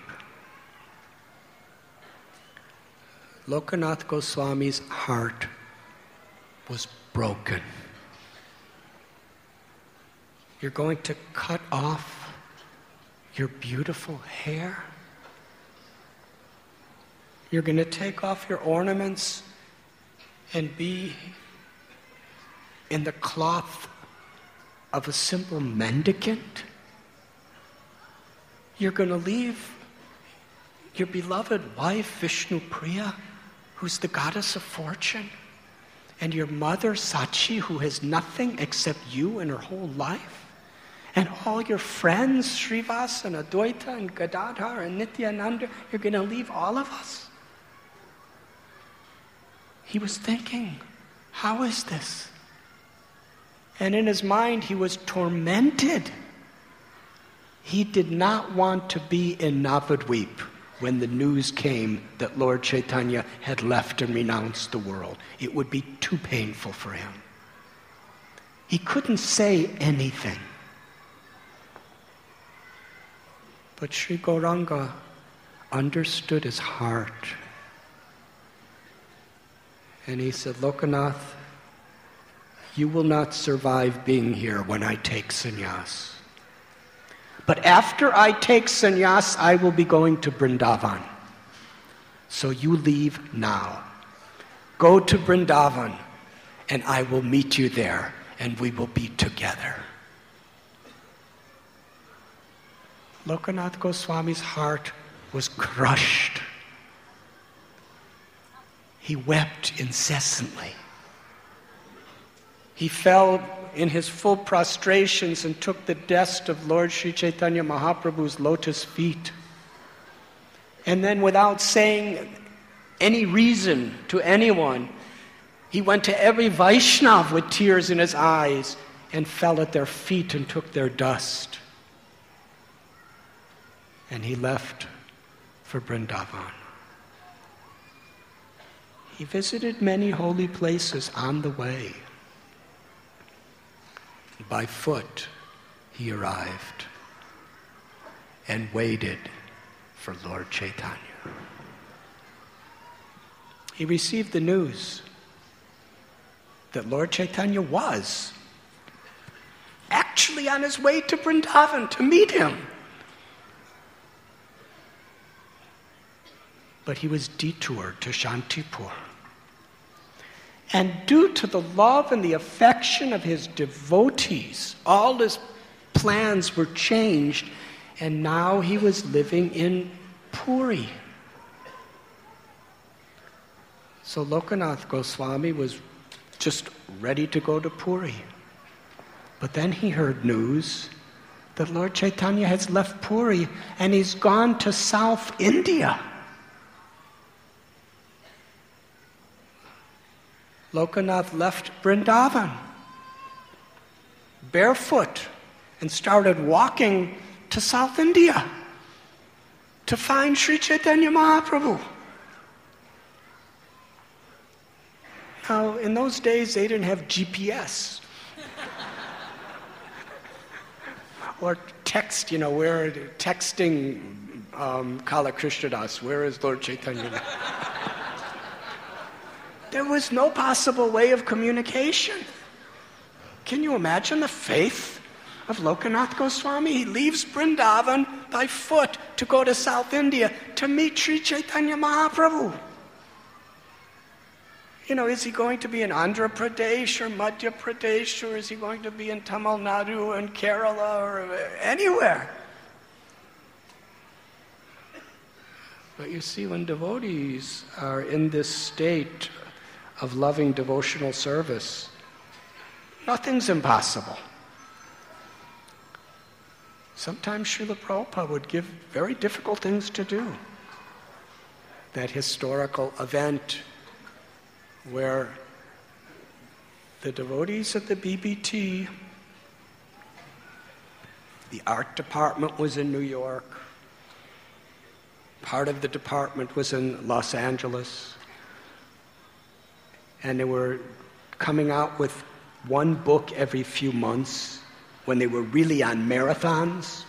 Lokanath Goswami's heart was broken. You're going to cut off your beautiful hair? You're going to take off your ornaments and be in the cloth of a simple mendicant? You're going to leave your beloved wife, Vishnu Priya, who's the goddess of fortune, and your mother, Sachi, who has nothing except you in her whole life, and all your friends, Srivas and Adwaita and Gadadhar and Nityananda, you're going to leave all of us? He was thinking, how is this? And in his mind, he was tormented. He did not want to be in Navadvip when the news came that Lord Chaitanya had left and renounced the world. It would be too painful for him. He couldn't say anything. But Sri Gauranga understood his heart. And he said, Lokanath, you will not survive being here when I take sannyas. But after I take sannyas, I will be going to Brindavan. So you leave now. Go to Brindavan, and I will meet you there, and we will be together. Lokanath Goswami's heart was crushed. He wept incessantly. He fell in his full prostrations and took the dust of Lord Sri Chaitanya Mahaprabhu's lotus feet. And then, without saying any reason to anyone, he went to every Vaishnav with tears in his eyes and fell at their feet and took their dust. And he left for Vrindavan. He visited many holy places on the way. By foot, he arrived and waited for Lord Chaitanya. He received the news that Lord Chaitanya was actually on his way to Vrindavan to meet him. But he was detoured to Shantipur. And due to the love and the affection of his devotees, all his plans were changed, and now he was living in Puri. So Lokanath Goswami was just ready to go to Puri. But then he heard news that Lord Chaitanya has left Puri and he's gone to South India. Lokanath left Brindavan barefoot and started walking to South India to find Sri Chaitanya Mahaprabhu. Now, in those days, they didn't have GPS. [laughs] or text, you know, where texting um, Kala Krishnadas, where is Lord Chaitanya? [laughs] There was no possible way of communication. Can you imagine the faith of Lokanath Goswami? He leaves Brindavan by foot to go to South India to meet Sri Chaitanya Mahaprabhu. You know, is he going to be in Andhra Pradesh or Madhya Pradesh or is he going to be in Tamil Nadu and Kerala or anywhere? But you see, when devotees are in this state of loving devotional service. Nothing's impossible. Sometimes Srila Prabhupada would give very difficult things to do. That historical event where the devotees of the BBT, the art department was in New York, part of the department was in Los Angeles, and they were coming out with one book every few months when they were really on marathons.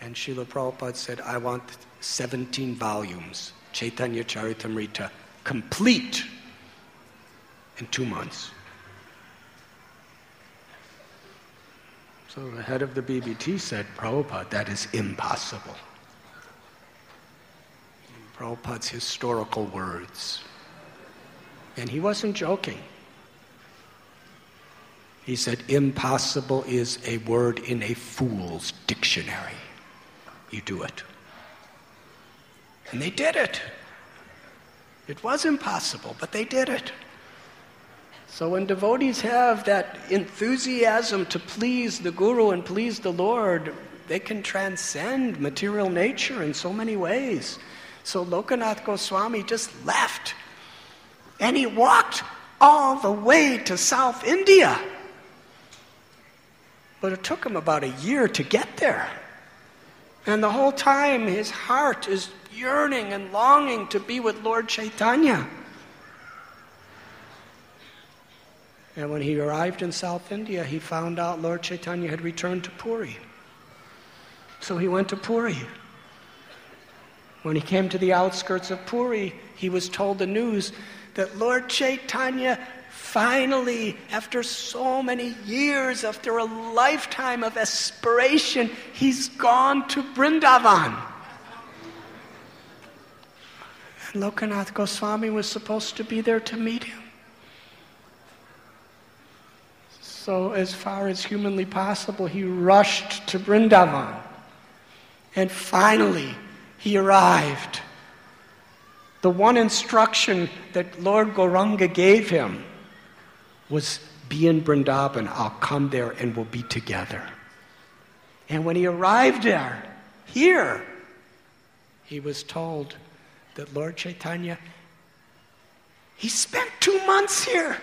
And Srila Prabhupada said, I want 17 volumes, Chaitanya Charitamrita, complete in two months. So the head of the BBT said, Prabhupada, that is impossible. Prabhupada's historical words. And he wasn't joking. He said, impossible is a word in a fool's dictionary. You do it. And they did it. It was impossible, but they did it. So when devotees have that enthusiasm to please the Guru and please the Lord, they can transcend material nature in so many ways. So Lokanath Goswami just left. And he walked all the way to South India. But it took him about a year to get there. And the whole time his heart is yearning and longing to be with Lord Chaitanya. And when he arrived in South India, he found out Lord Chaitanya had returned to Puri. So he went to Puri. When he came to the outskirts of Puri, he was told the news that Lord Chaitanya finally, after so many years, after a lifetime of aspiration, he's gone to Brindavan. And Lokanath Goswami was supposed to be there to meet him. So, as far as humanly possible, he rushed to Brindavan. And finally, he arrived. The one instruction that Lord Gauranga gave him was be in Brindavan, I'll come there and we'll be together. And when he arrived there, here, he was told that Lord Chaitanya, he spent two months here.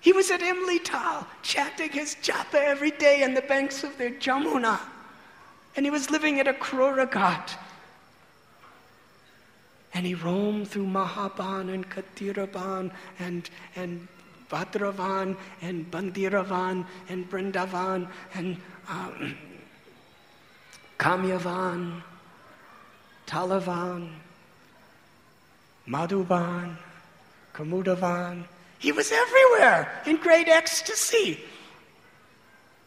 He was at Imli Tal, chanting his japa every day on the banks of the Jamuna. And he was living at a Ghat. And he roamed through Mahaban and Katiraban and, and Bhadravan and Bhandiravan and Brindavan and um, Kamyavan, Talavan, Madhuban, Kumudavan, he was everywhere in great ecstasy.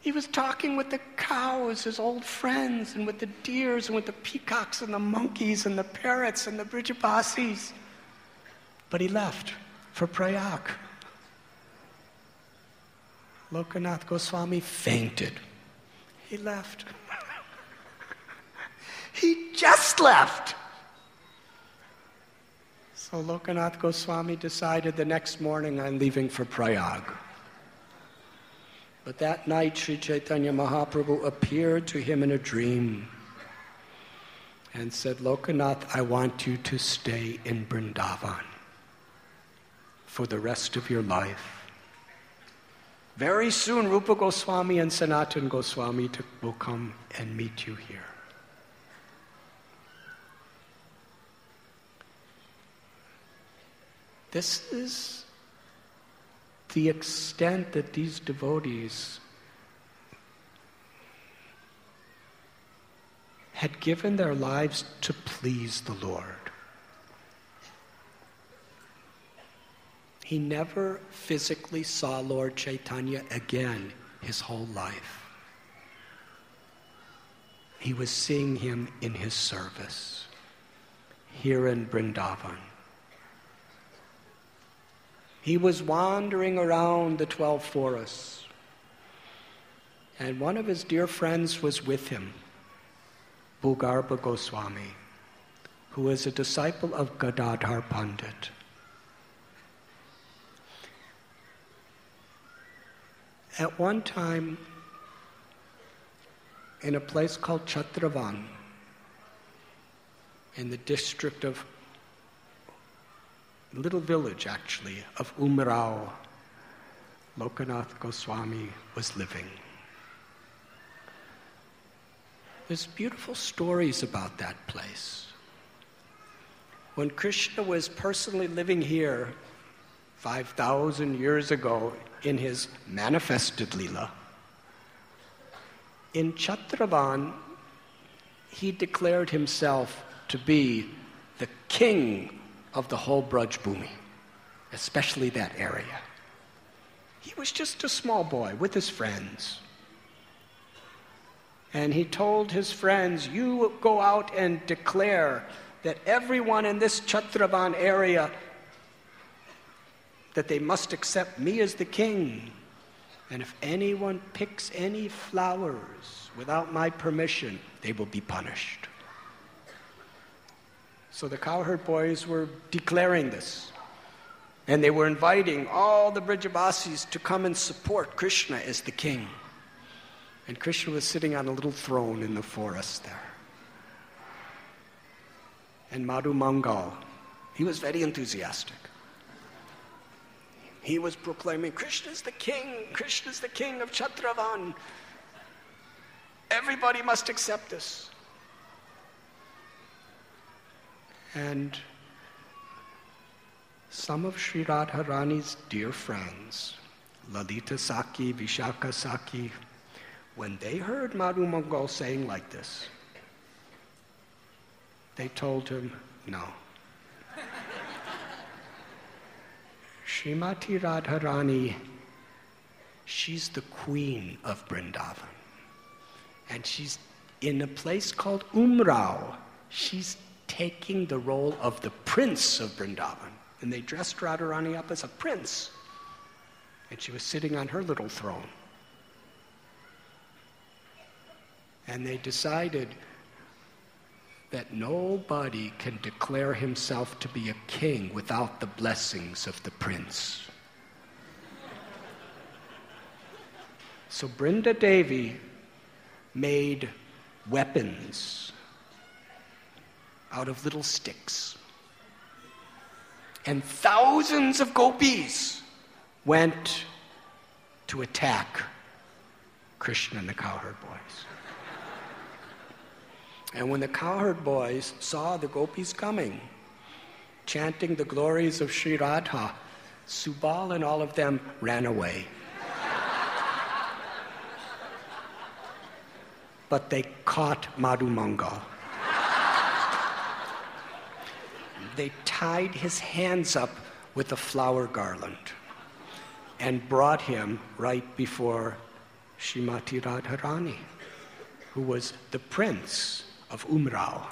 He was talking with the cows, his old friends, and with the deers, and with the peacocks, and the monkeys, and the parrots, and the Brijabasis. But he left for Prayag. Lokanath Goswami fainted. He left. he just left. So Lokanath Goswami decided the next morning I'm leaving for Prayag. But that night, Sri Chaitanya Mahaprabhu appeared to him in a dream and said, Lokanath, I want you to stay in Brindavan for the rest of your life. Very soon, Rupa Goswami and Sanatan Goswami will come and meet you here. This is the extent that these devotees had given their lives to please the Lord. He never physically saw Lord Chaitanya again his whole life. He was seeing him in his service here in Brindavan. He was wandering around the 12 forests. And one of his dear friends was with him, Bhugarbha Goswami, who was a disciple of Gadadhar Pandit. At one time, in a place called Chatravan, in the district of little village actually of Umrao, Lokanath Goswami was living. There's beautiful stories about that place. When Krishna was personally living here 5,000 years ago in his manifested Leela, in Chatravan, he declared himself to be the king of the whole Braj Bhumi, especially that area. He was just a small boy with his friends. And he told his friends, You go out and declare that everyone in this Chatravan area that they must accept me as the king. And if anyone picks any flowers without my permission, they will be punished. So the cowherd boys were declaring this. And they were inviting all the Brijabasis to come and support Krishna as the king. And Krishna was sitting on a little throne in the forest there. And Madhu Mangal, he was very enthusiastic. He was proclaiming, Krishna's the king, Krishna's the king of Chatravan. Everybody must accept this. And some of Sri Radharani's dear friends, Lalita Sakhi, Vishakha Sakhi, when they heard Madhu Mangal saying like this, they told him, no. [laughs] Srimati Radharani, she's the queen of Vrindavan. And she's in a place called Umrao. She's taking the role of the prince of Vrindavan. And they dressed Radharani up as a prince. And she was sitting on her little throne. And they decided that nobody can declare himself to be a king without the blessings of the prince. So Brinda Devi made weapons out of little sticks. And thousands of gopis went to attack Krishna and the cowherd boys. And when the cowherd boys saw the gopis coming, chanting the glories of Sri Radha, Subal and all of them ran away. but they caught Madhu Mangal. They tied his hands up with a flower garland and brought him right before Shrimati Radharani, who was the prince of Umrao.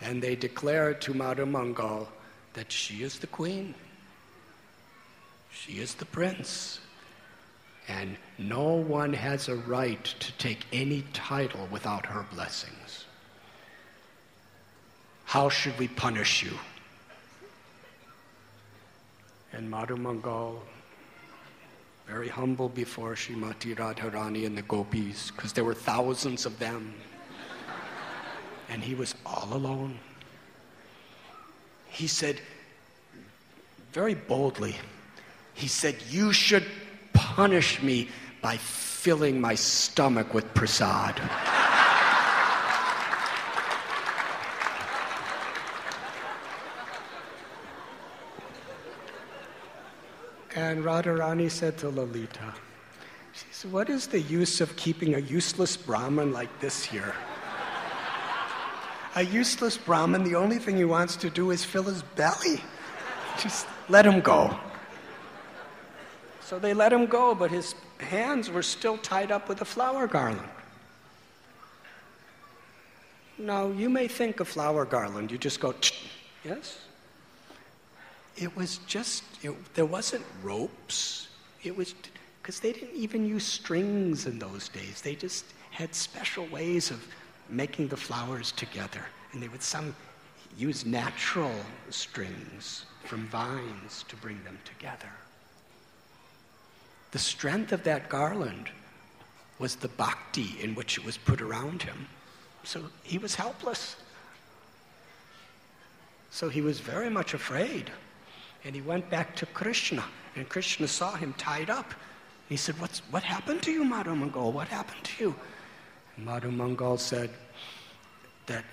And they declared to Madhu Mangal that she is the queen, she is the prince, and no one has a right to take any title without her blessings. How should we punish you? And Madhu Mangal very humble before Srimati Radharani and the gopis, because there were thousands of them. And he was all alone. He said, very boldly, he said, You should punish me by filling my stomach with prasad. And Radharani said to Lalita, she said, What is the use of keeping a useless Brahmin like this here? a useless Brahmin, the only thing he wants to do is fill his belly. Just let him go. So they let him go, but his hands were still tied up with a flower garland. Now, you may think a flower garland, you just go, yes? It was just, it, there wasn't ropes. It was, because they didn't even use strings in those days. They just had special ways of making the flowers together. And they would some use natural strings from vines to bring them together. The strength of that garland was the bhakti in which it was put around him. So he was helpless. So he was very much afraid. And he went back to Krishna, and Krishna saw him tied up. He said, What's, What happened to you, Madhu Mangal? What happened to you? And Madhu Mangal said that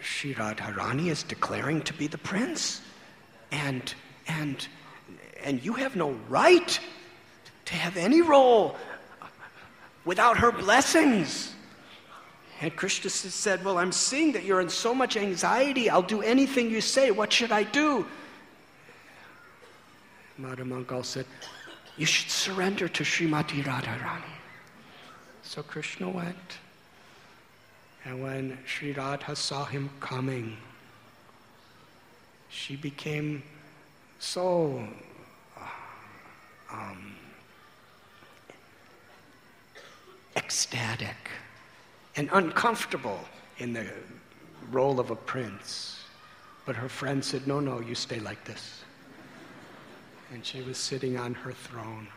Sri Radharani is declaring to be the prince. And, and, and you have no right to have any role without her blessings. And Krishna said, Well, I'm seeing that you're in so much anxiety. I'll do anything you say. What should I do? Madhu Mangal said, You should surrender to Srimati Radharani. So Krishna went. And when Sri Radha saw him coming, she became so um, ecstatic and uncomfortable in the role of a prince. But her friend said, No, no, you stay like this. And she was sitting on her throne.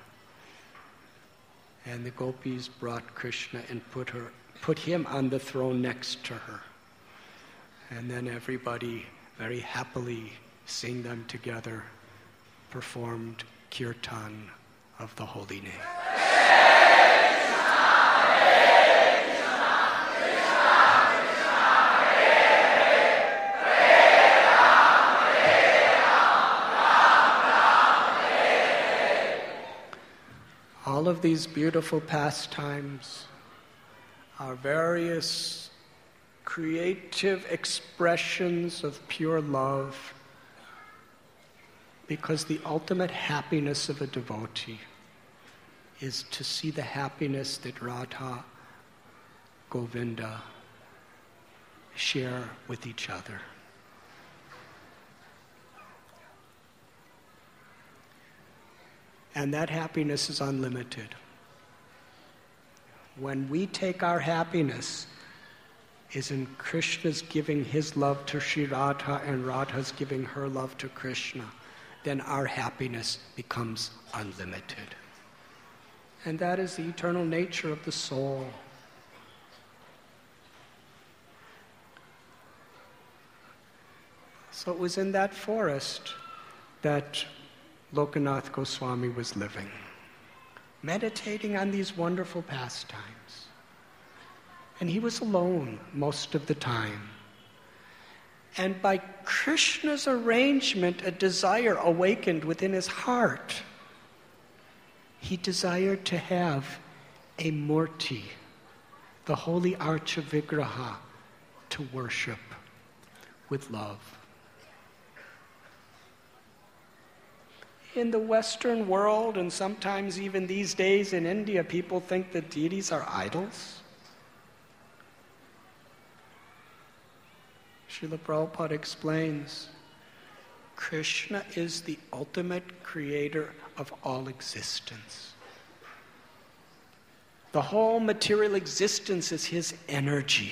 And the gopis brought Krishna and put, her, put him on the throne next to her. And then everybody very happily, seeing them together, performed kirtan of the holy name. All of these beautiful pastimes are various creative expressions of pure love because the ultimate happiness of a devotee is to see the happiness that Radha, Govinda share with each other. And that happiness is unlimited. When we take our happiness, is in Krishna's giving his love to Sri Radha and Radha's giving her love to Krishna, then our happiness becomes unlimited. And that is the eternal nature of the soul. So it was in that forest that Lokanath Goswami was living, meditating on these wonderful pastimes. And he was alone most of the time. And by Krishna's arrangement, a desire awakened within his heart. He desired to have a murti, the holy archa Vigraha, to worship with love. In the Western world, and sometimes even these days in India, people think that deities are idols. Srila Prabhupada explains Krishna is the ultimate creator of all existence. The whole material existence is his energy.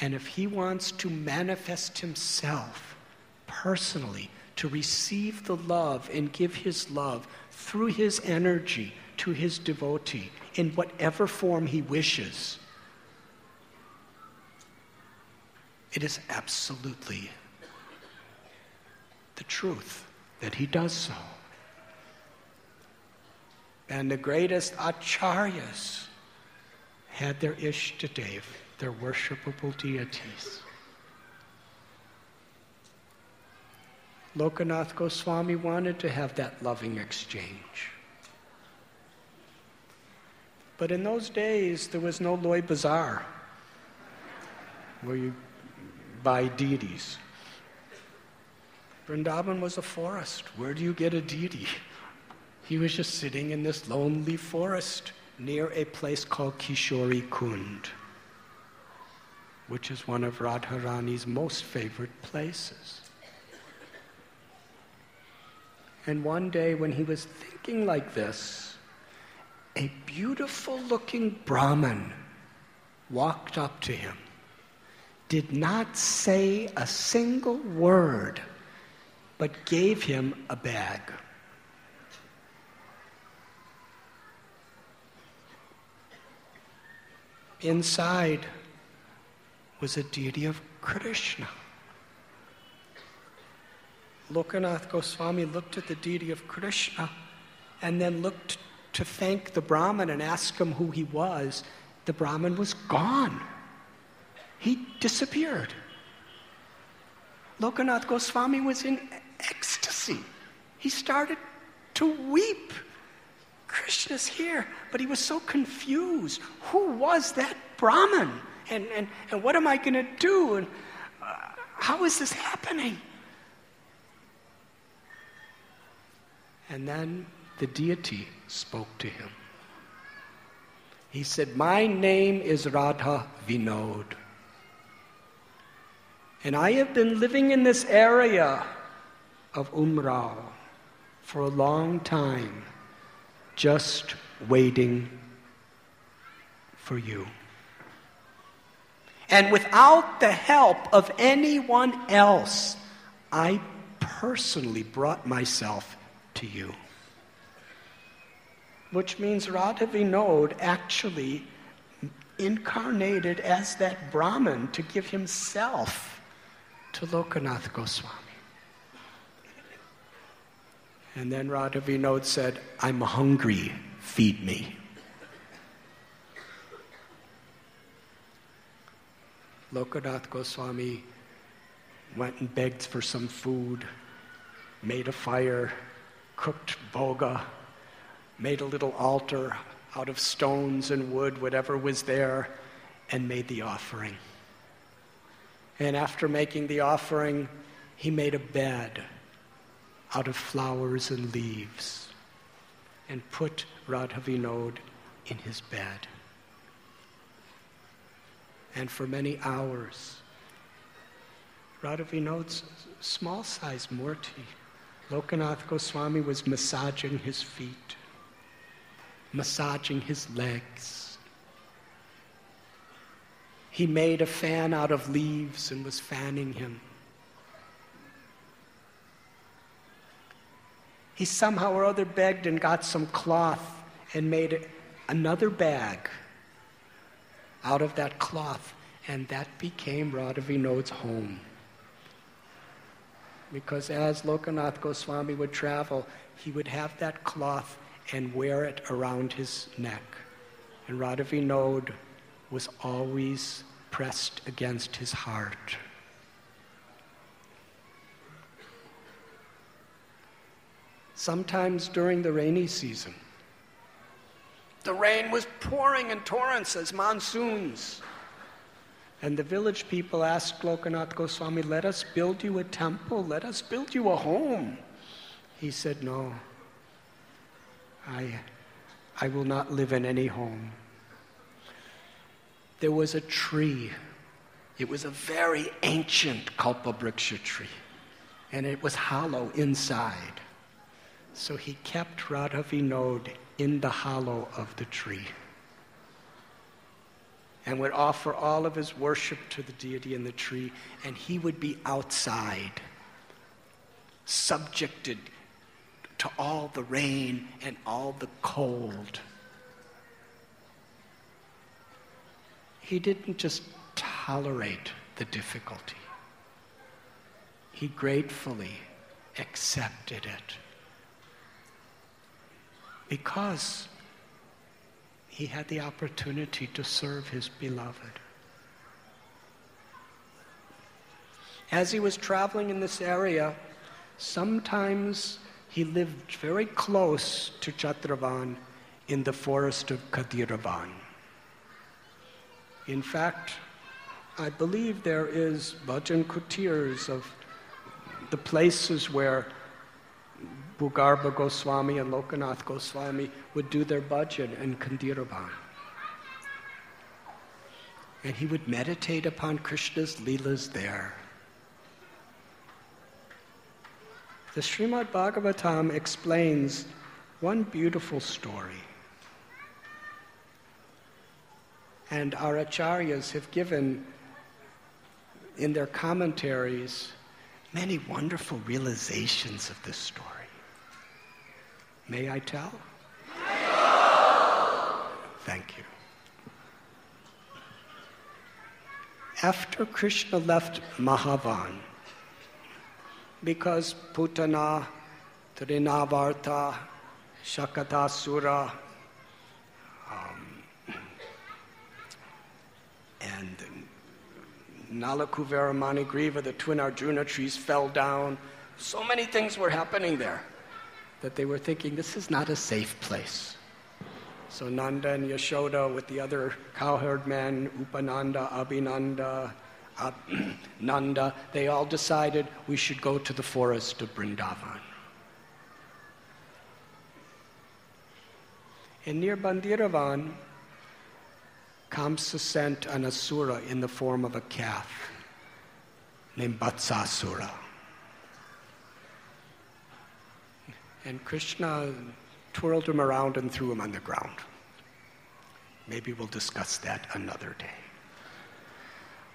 And if he wants to manifest himself personally to receive the love and give his love through his energy to his devotee in whatever form he wishes. It is absolutely the truth that he does so. And the greatest acharyas had their Ishtadev, their worshipable deities. Lokanath Goswami wanted to have that loving exchange. But in those days, there was no Loi Bazaar where you buy deities. Vrindavan was a forest. Where do you get a deity? He was just sitting in this lonely forest near a place called Kishori Kund, which is one of Radharani's most favorite places. And one day, when he was thinking like this, a beautiful looking Brahmin walked up to him, did not say a single word, but gave him a bag. Inside was a deity of Krishna. Lokanath Goswami looked at the deity of Krishna and then looked to thank the Brahmin and ask him who he was. The Brahmin was gone. He disappeared. Lokanath Goswami was in ecstasy. He started to weep. Krishna's here. But he was so confused. Who was that Brahmin? And, and, and what am I going to do? And uh, how is this happening? And then the deity spoke to him. He said, My name is Radha Vinod. And I have been living in this area of Umrao for a long time, just waiting for you. And without the help of anyone else, I personally brought myself to you which means Radha Vinod actually incarnated as that Brahman to give himself to Lokanath Goswami. And then Radha Vinod said, I'm hungry, feed me. Lokanath Goswami went and begged for some food, made a fire, cooked bhoga, made a little altar out of stones and wood, whatever was there, and made the offering. And after making the offering, he made a bed out of flowers and leaves and put Radha Vinod in his bed. And for many hours, Radha Vinod's small sized murti, Lokanath Goswami was massaging his feet massaging his legs. He made a fan out of leaves and was fanning him. He somehow or other begged and got some cloth and made another bag out of that cloth, and that became Radha Vinod's home. Because as Lokanath Goswami would travel, he would have that cloth and wear it around his neck. And Radha Vinod was always pressed against his heart. Sometimes during the rainy season, the rain was pouring in torrents as monsoons. And the village people asked Lokanath Goswami, Let us build you a temple, let us build you a home. He said, No. I, I will not live in any home. There was a tree. It was a very ancient Kalpabriksha tree, and it was hollow inside. So he kept Radha Vinod in the hollow of the tree and would offer all of his worship to the deity in the tree, and he would be outside, subjected to all the rain and all the cold. He didn't just tolerate the difficulty, he gratefully accepted it because he had the opportunity to serve his beloved. As he was traveling in this area, sometimes he lived very close to Chatravan in the forest of Khadiravan. In fact, I believe there is bhajan kutirs of the places where Bhugarbha Goswami and Lokanath Goswami would do their bhajan in Khadiravan. And he would meditate upon Krishna's leelas there. The Srimad Bhagavatam explains one beautiful story. And our acharyas have given in their commentaries many wonderful realizations of this story. May I tell? Thank you. After Krishna left Mahavan, because Putana, Trinavarta, Shakatasura, um, and Nalakuvara Manigriva, the twin Arjuna trees fell down. So many things were happening there that they were thinking this is not a safe place. So Nanda and Yashoda with the other cowherd men, Upananda, Abhinanda, Ab- [clears throat] Nanda, they all decided we should go to the forest of Brindavan. And near Bhandiravan, Kamsa sent an asura in the form of a calf named Vatsasura. And Krishna twirled him around and threw him on the ground. Maybe we'll discuss that another day.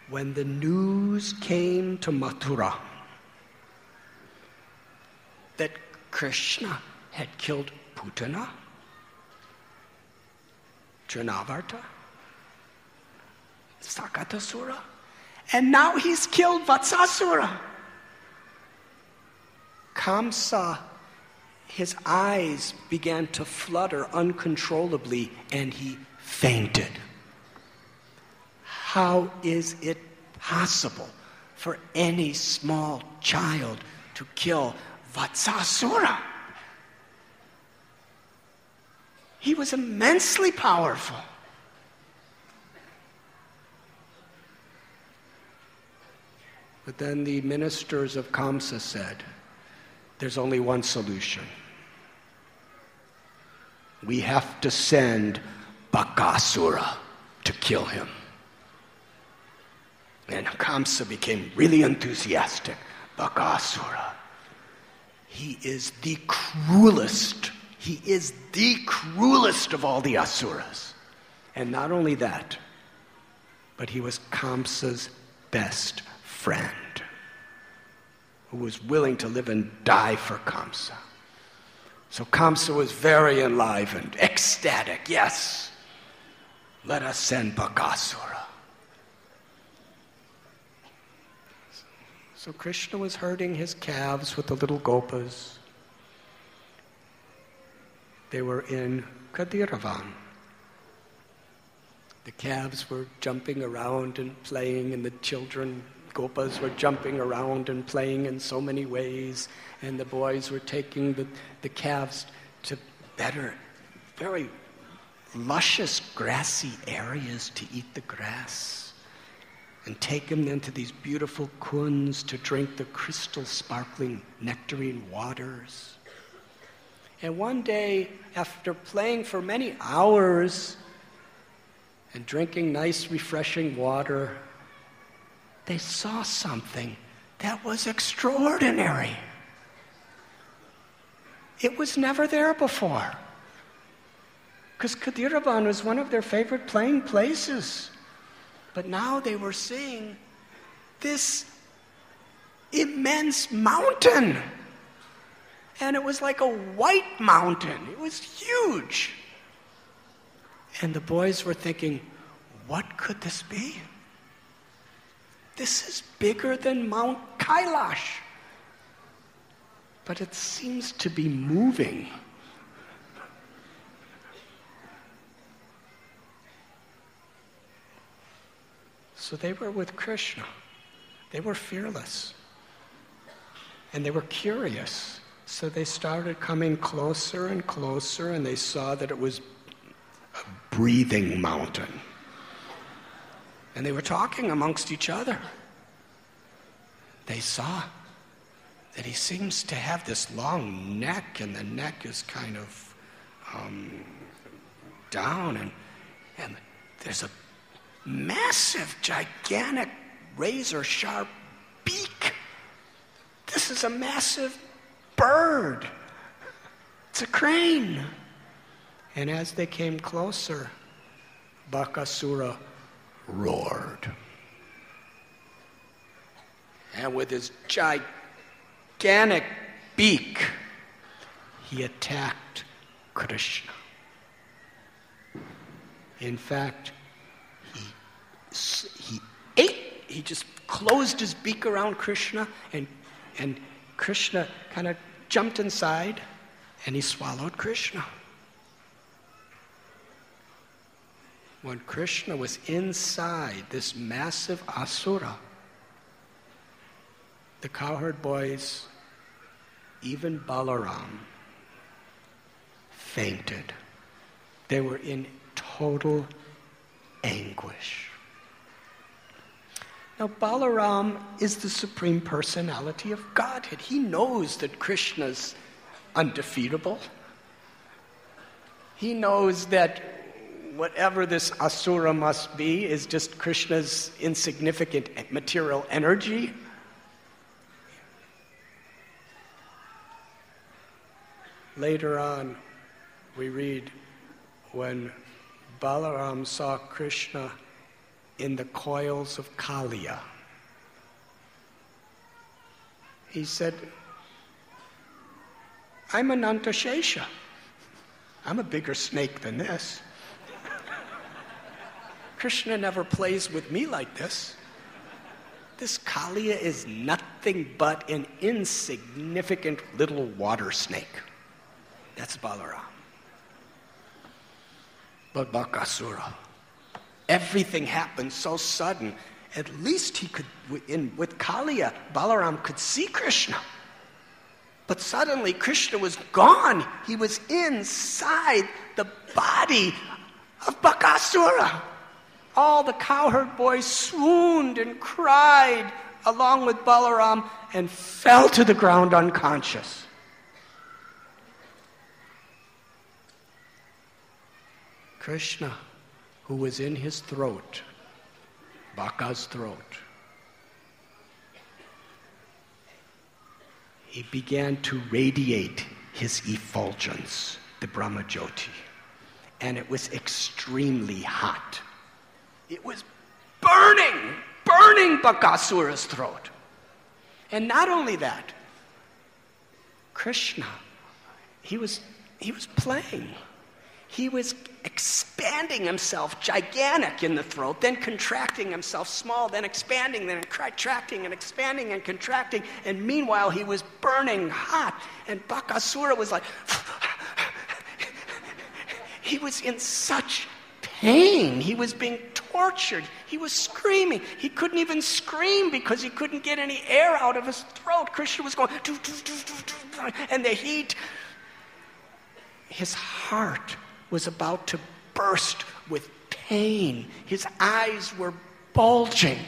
When the news came to Mathura that Krishna had killed Putana, Trinavarta, Shakatasura, and now he's killed Vatsasura. Kamsa his eyes began to flutter uncontrollably and he fainted. How is it possible for any small child to kill Vatsasura? He was immensely powerful. But then the ministers of Kamsa said, there's only one solution. We have to send Bakasura to kill him. And Kamsa became really enthusiastic. Bakasura. He is the cruelest. He is the cruelest of all the Asuras. And not only that, but he was Kamsa's best friend who was willing to live and die for Kamsa. So Kamsa was very enlivened, ecstatic. Yes, let us send Bakasura. So Krishna was herding his calves with the little gopas. They were in Khadiravan. The calves were jumping around and playing, and the children gopas were jumping around and playing in so many ways, and the boys were taking the, the calves to better, very luscious grassy areas to eat the grass, and take them then to these beautiful kunds to drink the crystal sparkling nectarine waters. And one day, after playing for many hours and drinking nice, refreshing water, they saw something that was extraordinary. It was never there before. Because Khadiravan was one of their favorite playing places. But now they were seeing this immense mountain. And it was like a white mountain, it was huge. And the boys were thinking, what could this be? This is bigger than Mount Kailash. But it seems to be moving. So they were with Krishna. They were fearless. And they were curious. So they started coming closer and closer, and they saw that it was a breathing mountain. And they were talking amongst each other. They saw that he seems to have this long neck, and the neck is kind of um, down, and, and there's a massive, gigantic, razor sharp beak. This is a massive bird. It's a crane. And as they came closer, Bakasura roared. And with his gigantic beak, he attacked Krishna. In fact, he, he ate, he just closed his beak around Krishna, and, and Krishna kind of jumped inside and he swallowed Krishna. When Krishna was inside this massive asura, the cowherd boys, even Balaram, fainted They were in total anguish. Now, Balaram is the Supreme Personality of Godhead. He knows that Krishna's undefeatable. He knows that whatever this asura must be is just Krishna's insignificant material energy. Later on, we read when Balaram saw Krishna in the coils of Kaliya. He said, I'm Anantashesha. I'm a bigger snake than this. Krishna never plays with me like this. This Kaliya is nothing but an insignificant little water snake. That's Balaram. But Bakasura, everything happened so sudden. At least he could, in, with Kaliya, Balaram could see Krishna. But suddenly Krishna was gone. He was inside the body of Bakasura. All the cowherd boys swooned and cried along with Balaram and fell to the ground unconscious. Krishna, who was in his throat, Baka's throat, he began to radiate his effulgence, the Brahmajyoti, and it was extremely hot. It was burning, burning Bakasura's throat. And not only that, Krishna, he was, he was playing he was expanding himself gigantic in the throat, then contracting himself small, then expanding, then contracting and expanding and contracting. And meanwhile, he was burning hot. And Bakasura was like, [laughs] he was in such pain. He was being tortured. He was screaming. He couldn't even scream because he couldn't get any air out of his throat. Krishna was going, doo, doo, doo, and the heat. His heart was about to burst with pain. His eyes were bulging.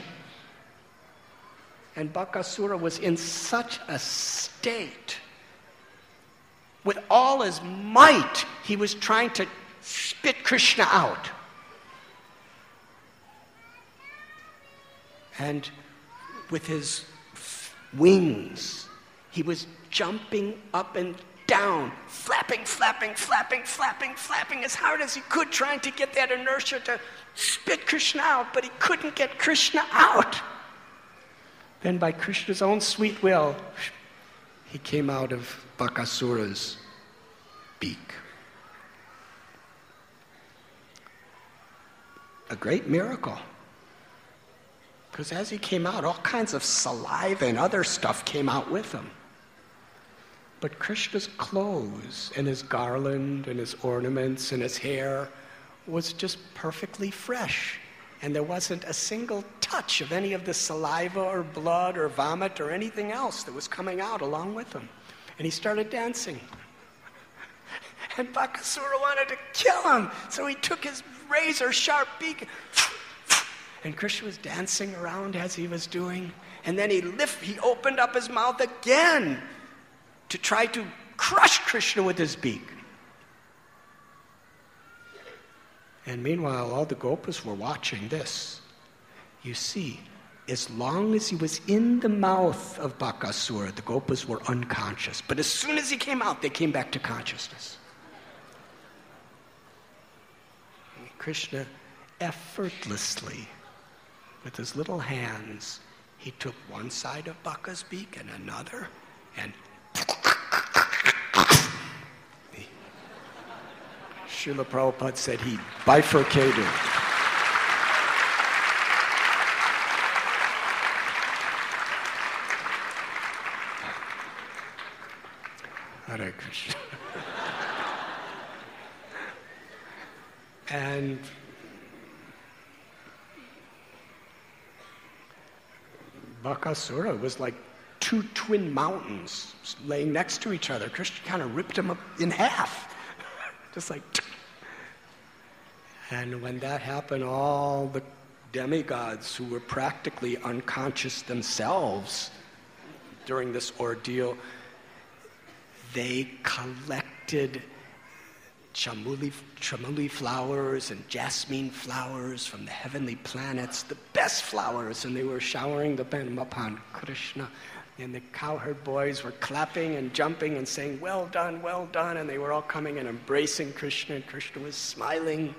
And Bakasura was in such a state. With all his might, he was trying to spit Krishna out. And with his wings, he was jumping up and down, flapping, flapping, flapping, flapping, flapping as hard as he could, trying to get that inertia to spit Krishna out, but he couldn't get Krishna out. Then, by Krishna's own sweet will, he came out of Bakasura's beak. A great miracle. Because as he came out, all kinds of saliva and other stuff came out with him. But Krishna's clothes and his garland and his ornaments and his hair was just perfectly fresh. And there wasn't a single touch of any of the saliva or blood or vomit or anything else that was coming out along with him. And he started dancing. [laughs] And Bakasura wanted to kill him, so he took his razor sharp beak. And Krishna was dancing around as he was doing. And then he lift, he opened up his mouth again to try to crush Krishna with his beak. And meanwhile, all the gopas were watching this. You see, as long as he was in the mouth of Bakasura, the gopas were unconscious. But as soon as he came out, they came back to consciousness. Krishna effortlessly, with his little hands, he took one side of Baka's beak and another, and Srila Prabhupada said he bifurcated. Hare Krishna. [laughs] and Bakasura was like two twin mountains laying next to each other. Krishna kind of ripped them up in half. [laughs] Just like. And when that happened, all the demigods who were practically unconscious themselves during this ordeal, they collected chamuli, chamuli flowers and jasmine flowers from the heavenly planets, the best flowers, and they were showering them upon Krishna. And the cowherd boys were clapping and jumping and saying, Well done, well done. And they were all coming and embracing Krishna, and Krishna was smiling.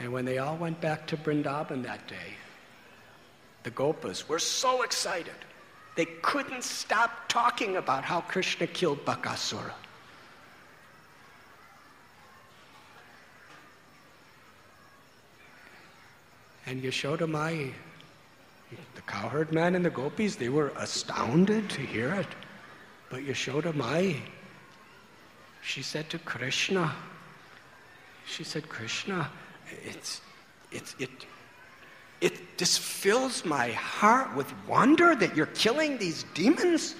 And when they all went back to Vrindavan that day, the Gopas were so excited. They couldn't stop talking about how Krishna killed Bakasura. And Yashoda Mai, the cowherd man and the gopis, they were astounded to hear it. But Yashoda Mai, she said to Krishna, she said, Krishna, it's, it's, it, it just fills my heart with wonder that you're killing these demons.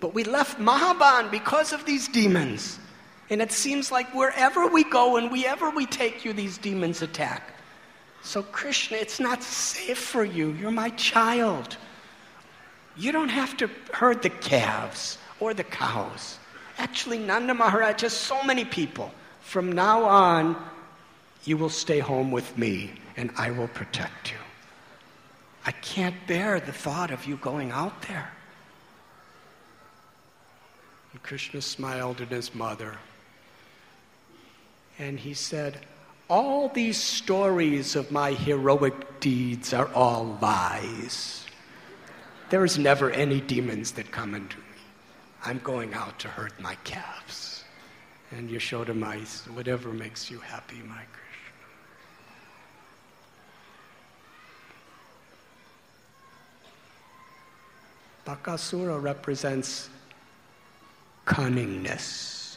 But we left Mahaban because of these demons. And it seems like wherever we go and wherever we take you, these demons attack. So, Krishna, it's not safe for you. You're my child. You don't have to herd the calves or the cows. Actually, Nanda Maharaj has so many people. From now on, you will stay home with me and I will protect you. I can't bear the thought of you going out there. And Krishna smiled at his mother. And he said, All these stories of my heroic deeds are all lies. There is never any demons that come into me. I'm going out to herd my calves. And Yashoda mice, whatever makes you happy, my Krishna. Bakasura represents cunningness.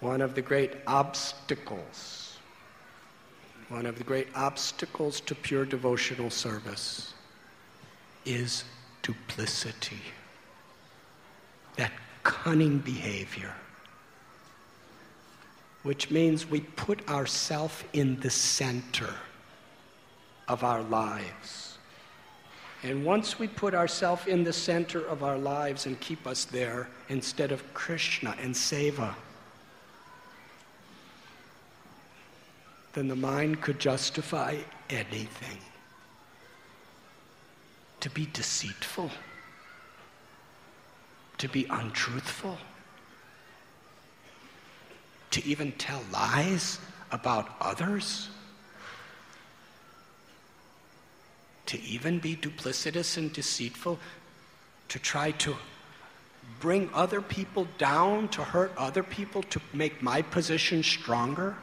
One of the great obstacles, one of the great obstacles to pure devotional service is duplicity, that cunning behavior, which means we put ourselves in the center of our lives. And once we put ourselves in the center of our lives and keep us there instead of Krishna and Seva, then the mind could justify anything. To be deceitful, to be untruthful, to even tell lies about others. To even be duplicitous and deceitful, to try to bring other people down, to hurt other people, to make my position stronger.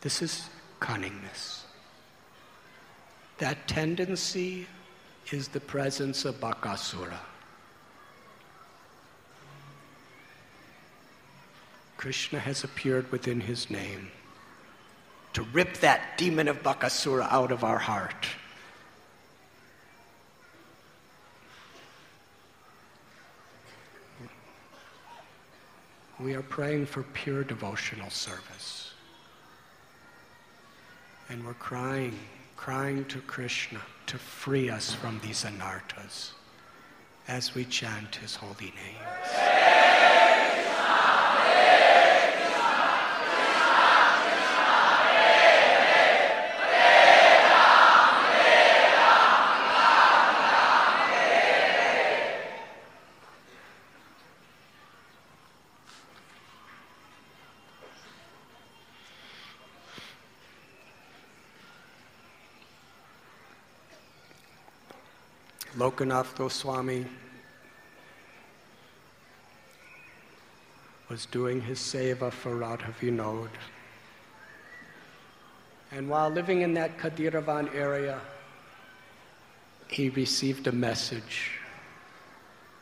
This is cunningness. That tendency is the presence of Bakasura. Krishna has appeared within his name to rip that demon of Bakasura out of our heart. We are praying for pure devotional service. And we're crying, crying to Krishna to free us from these anarthas as we chant his holy name. Lokanath Goswami was doing his seva for Radha Vinod. And while living in that Khadiravan area, he received a message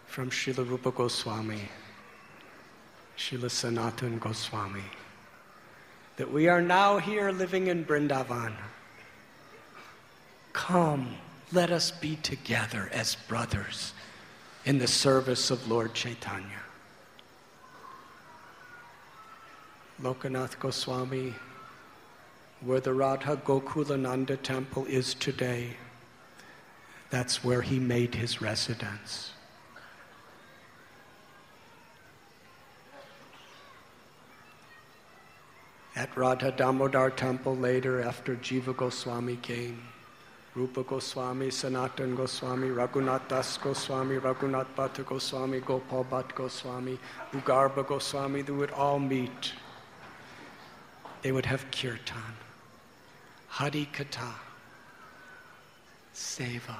from Srila Rupa Goswami, Srila Sanatan Goswami, that we are now here living in Brindavan. Come Let us be together as brothers in the service of Lord Chaitanya. Lokanath Goswami, where the Radha Gokulananda temple is today, that's where he made his residence. At Radha Damodar temple later, after Jiva Goswami came, Rupa Goswami, Sanatan Goswami, Raghunath Das Goswami, Raghunath Bhatta Goswami, Gopal Bhatt Goswami, Bhugarbha Goswami, they would all meet. They would have kirtan, Hari Katha, Seva.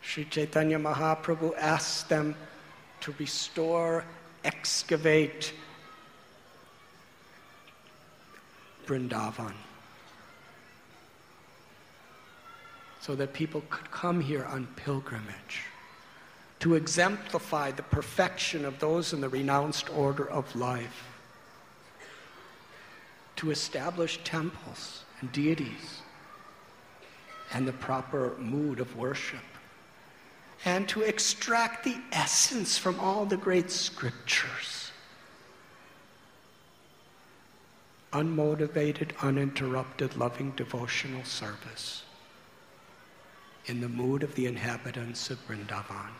Sri Chaitanya Mahaprabhu asked them to restore, excavate Vrindavan. So that people could come here on pilgrimage to exemplify the perfection of those in the renounced order of life, to establish temples and deities and the proper mood of worship, and to extract the essence from all the great scriptures. Unmotivated, uninterrupted, loving devotional service in the mood of the inhabitants of Vrindavan.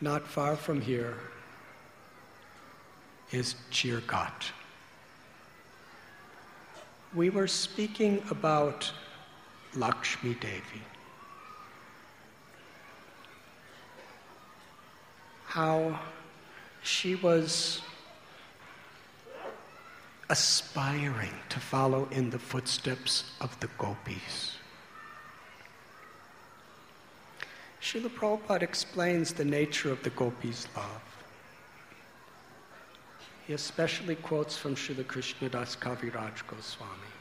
Not far from here is Chir Ghat. We were speaking about Lakshmi Devi. How she was aspiring to follow in the footsteps of the gopis. Srila Prabhupada explains the nature of the gopis' love. He especially quotes from Srila Krishnadas Kaviraj Goswami.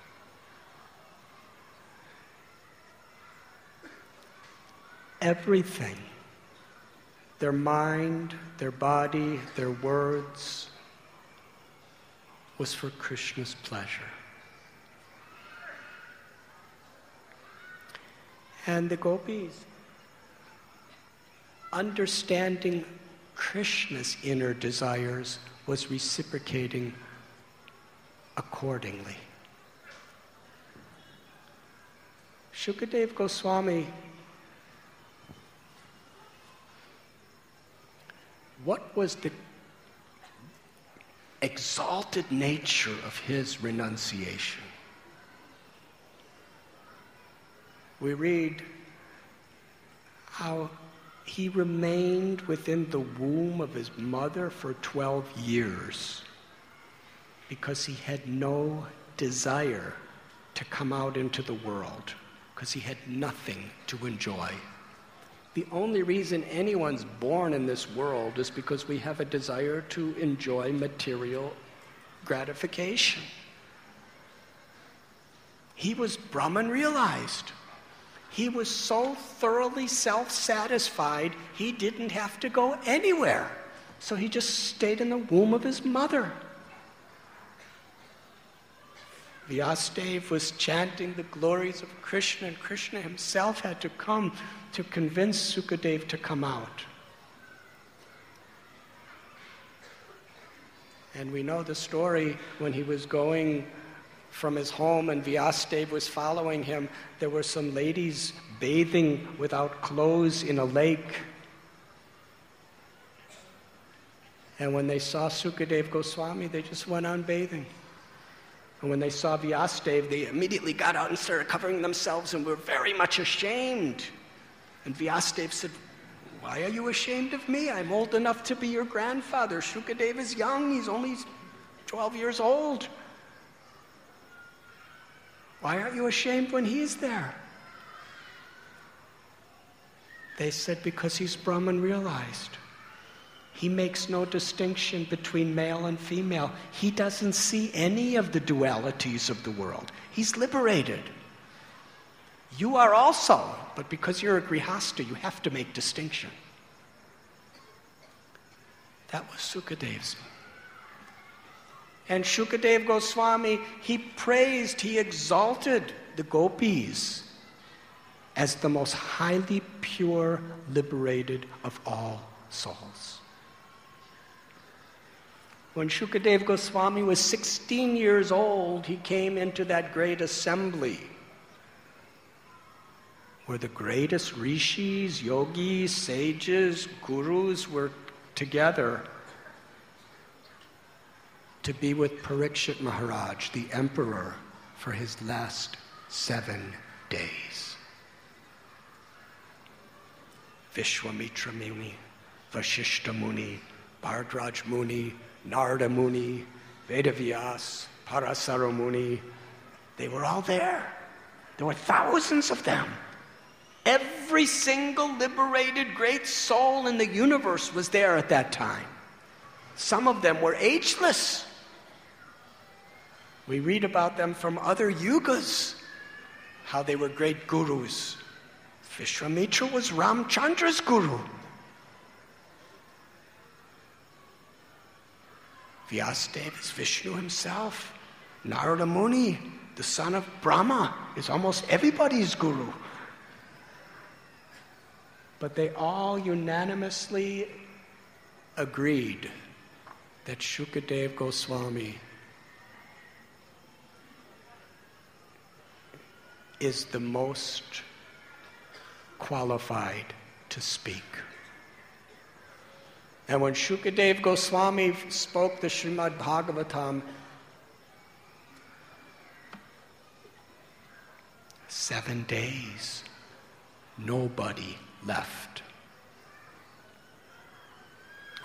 Everything their mind, their body, their words was for Krishna's pleasure. And the gopis, understanding Krishna's inner desires, was reciprocating accordingly. Shukadev Goswami what was the exalted nature of his renunciation? We read how he remained within the womb of his mother for 12 years because he had no desire to come out into the world, because he had nothing to enjoy. The only reason anyone's born in this world is because we have a desire to enjoy material gratification. He was Brahman realized. He was so thoroughly self satisfied, he didn't have to go anywhere. So he just stayed in the womb of his mother. Vyasadeva was chanting the glories of Krishna, and Krishna himself had to come to convince Sukadev to come out. And we know the story when he was going from his home and Vyasadeva was following him. There were some ladies bathing without clothes in a lake. And when they saw Sukadev Goswami, they just went on bathing. And when they saw Vyasadeva, they immediately got out and started covering themselves and were very much ashamed. And Vyasadeva said, Why are you ashamed of me? I'm old enough to be your grandfather. Shukadeva is young, he's only 12 years old. Why aren't you ashamed when he's there? They said, Because he's Brahman realized. He makes no distinction between male and female. He doesn't see any of the dualities of the world. He's liberated. You are also, but because you're a grihasta, you have to make distinction. That was Sukadev's. And Shukadev Goswami, he praised, he exalted the gopis as the most highly pure, liberated of all souls. When Shukadev Goswami was 16 years old, he came into that great assembly where the greatest rishis, yogis, sages, gurus were together to be with Parikshit Maharaj, the emperor, for his last seven days. Vishwamitra Muni, Vashishta Muni, Bharadwaj Muni, Narada Muni, Vedavyas, Parasara Muni, they were all there. There were thousands of them. Every single liberated great soul in the universe was there at that time. Some of them were ageless. We read about them from other yugas, how they were great gurus. Vishwamitra was Ramchandra's guru. Vyasadeva is Vishnu himself. Narada Muni, the son of Brahma, is almost everybody's guru. But they all unanimously agreed that Shukadev Goswami is the most qualified to speak. And when Shukadev Goswami spoke the Srimad Bhagavatam, seven days, nobody left.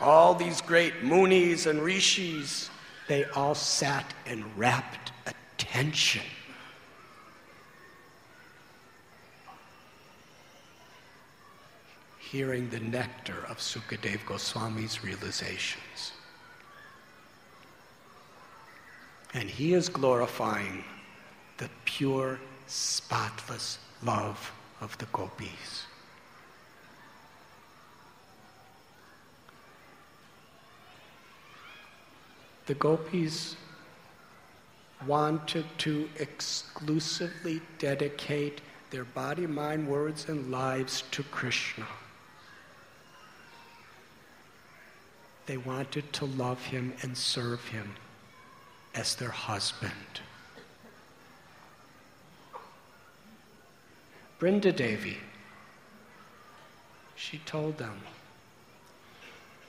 All these great munis and rishis, they all sat in rapt attention. hearing the nectar of Sukadev Goswami's realizations. And he is glorifying the pure, spotless love of the gopis. The gopis wanted to exclusively dedicate their body, mind, words, and lives to Krishna. They wanted to love him and serve him as their husband. Brinda Devi, she told them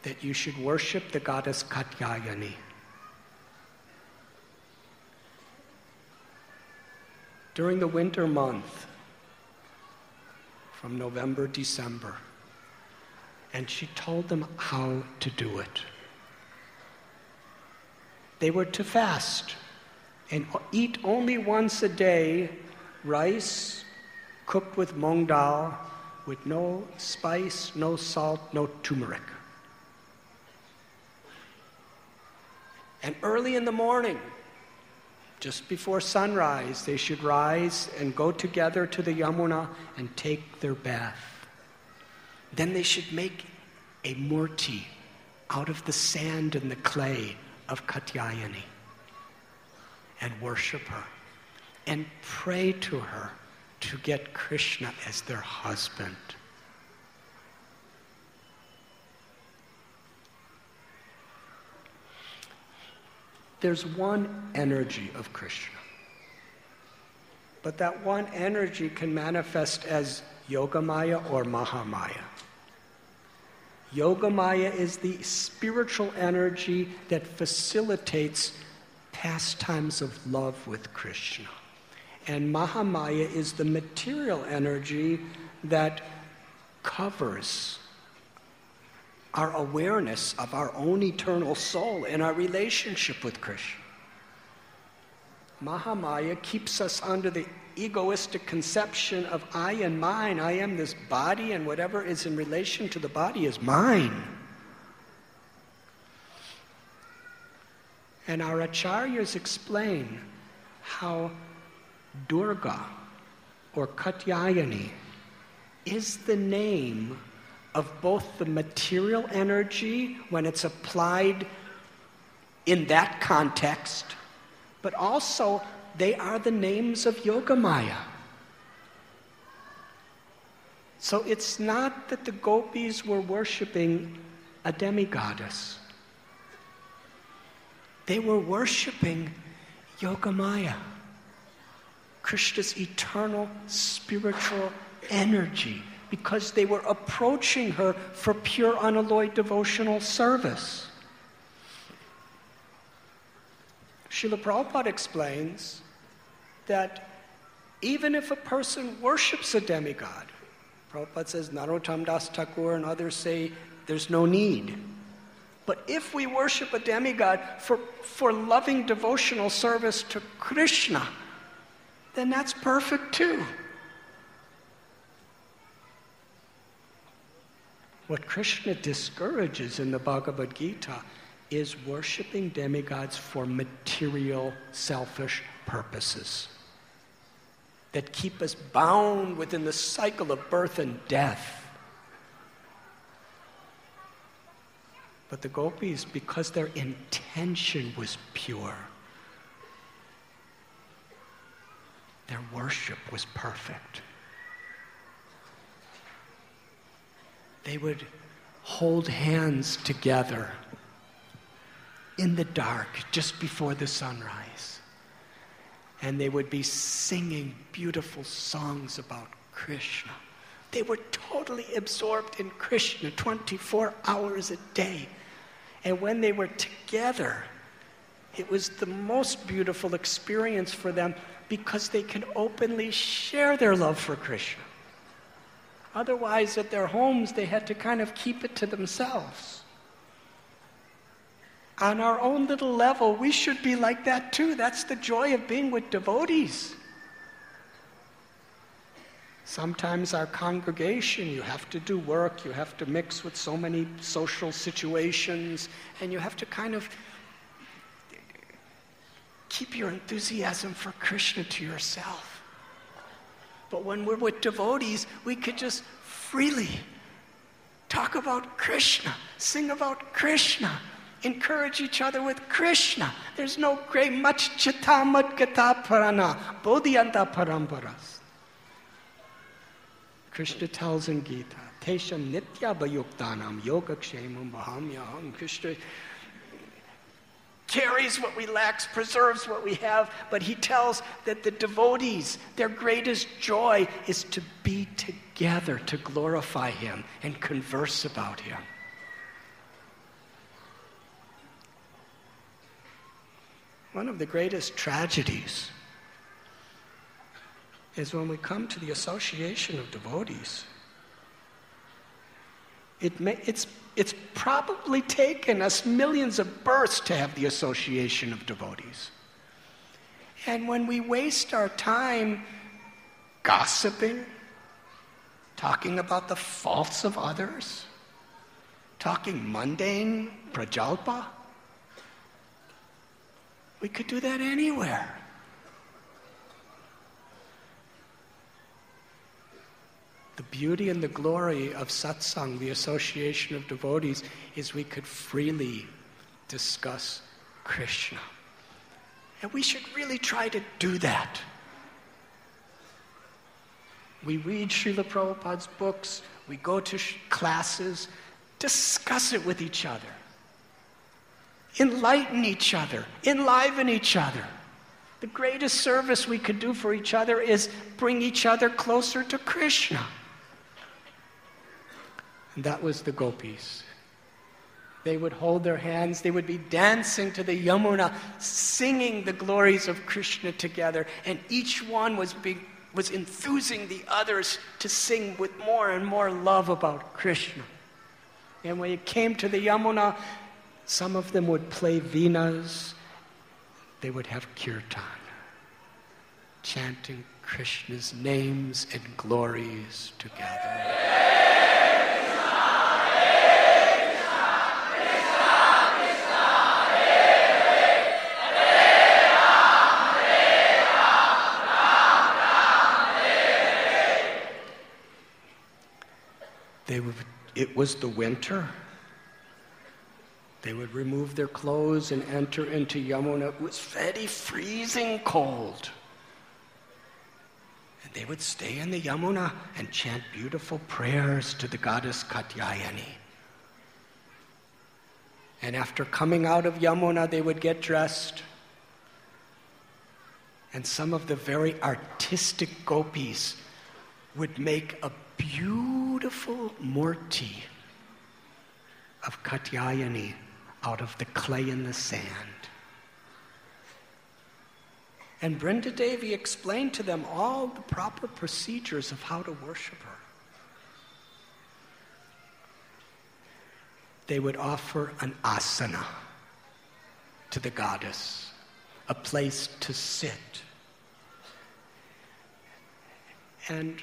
that you should worship the goddess Katyayani. During the winter month, from November, December, and she told them how to do it. They were to fast and eat only once a day rice cooked with mung dal with no spice, no salt, no turmeric. And early in the morning, just before sunrise, they should rise and go together to the Yamuna and take their bath. Then they should make a murti out of the sand and the clay of Katyayani and worship her and pray to her to get Krishna as their husband. There's one energy of Krishna. But that one energy can manifest as Yogamaya or Mahamaya. Yogamaya is the spiritual energy that facilitates pastimes of love with Krishna. And Mahamaya is the material energy that covers our awareness of our own eternal soul and our relationship with Krishna. Mahamaya keeps us under the egoistic conception of I and mine. I am this body, and whatever is in relation to the body is mine. And our acharyas explain how Durga or Katyayani is the name of both the material energy when it's applied in that context, but also they are the names of Yogamaya. So it's not that the gopis were worshiping a demigoddess. They were worshiping Yogamaya, Krishna's eternal spiritual energy, because they were approaching her for pure, unalloyed devotional service. Srila Prabhupada explains that even if a person worships a demigod, Prabhupada says, Narottam Das Thakur and others say there's no need. But if we worship a demigod for, for loving devotional service to Krishna, then that's perfect too. What Krishna discourages in the Bhagavad Gita is worshiping demigods for material, selfish purposes that keep us bound within the cycle of birth and death. But the gopis, because their intention was pure, their worship was perfect. They would hold hands together in the dark just before the sunrise. And they would be singing beautiful songs about Krishna. They were totally absorbed in Krishna 24 hours a day. And when they were together, it was the most beautiful experience for them because they can openly share their love for Krishna. Otherwise, at their homes, they had to kind of keep it to themselves on our own little level, we should be like that too. That's the joy of being with devotees. Sometimes our congregation, you have to do work, you have to mix with so many social situations, and you have to kind of keep your enthusiasm for Krishna to yourself. But when we're with devotees, we could just freely talk about Krishna, sing about Krishna, encourage each other with Krishna. There's no great much chitta madgata parana, bodhyanta paramparas. Krishna tells in Gita, Tesham nitya bayuktanam yoga kshemam bahamyaham. Krishna carries what we lack, preserves what we have, but he tells that the devotees, their greatest joy is to be together, to glorify him and converse about him. One of the greatest tragedies is when we come to the association of devotees. It may, it's, it's probably taken us millions of births to have the association of devotees. And when we waste our time gossiping, talking about the faults of others, talking mundane prajalpa, we could do that anywhere. Beauty and the glory of satsang, the association of devotees, is we could freely discuss Krishna. And we should really try to do that. We read Srila Prabhupada's books, we go to sh- classes, discuss it with each other enlighten each other, enliven each other. The greatest service we could do for each other is bring each other closer to Krishna. And that was the gopis. They would hold their hands, they would be dancing to the Yamuna, singing the glories of Krishna together, and each one was, be, was enthusing the others to sing with more and more love about Krishna. And when it came to the Yamuna, some of them would play veenas, they would have kirtan, chanting Krishna's names and glories together. They would it was the winter, they would remove their clothes and enter into Yamuna. It was very freezing cold. And they would stay in the Yamuna and chant beautiful prayers to the goddess Katyayani. And after coming out of Yamuna, they would get dressed. And some of the very artistic gopis would make a beautiful murti of Katyayani out of the clay in the sand. And Brinda Devi explained to them all the proper procedures of how to worship her. They would offer an asana to the goddess, a place to sit. And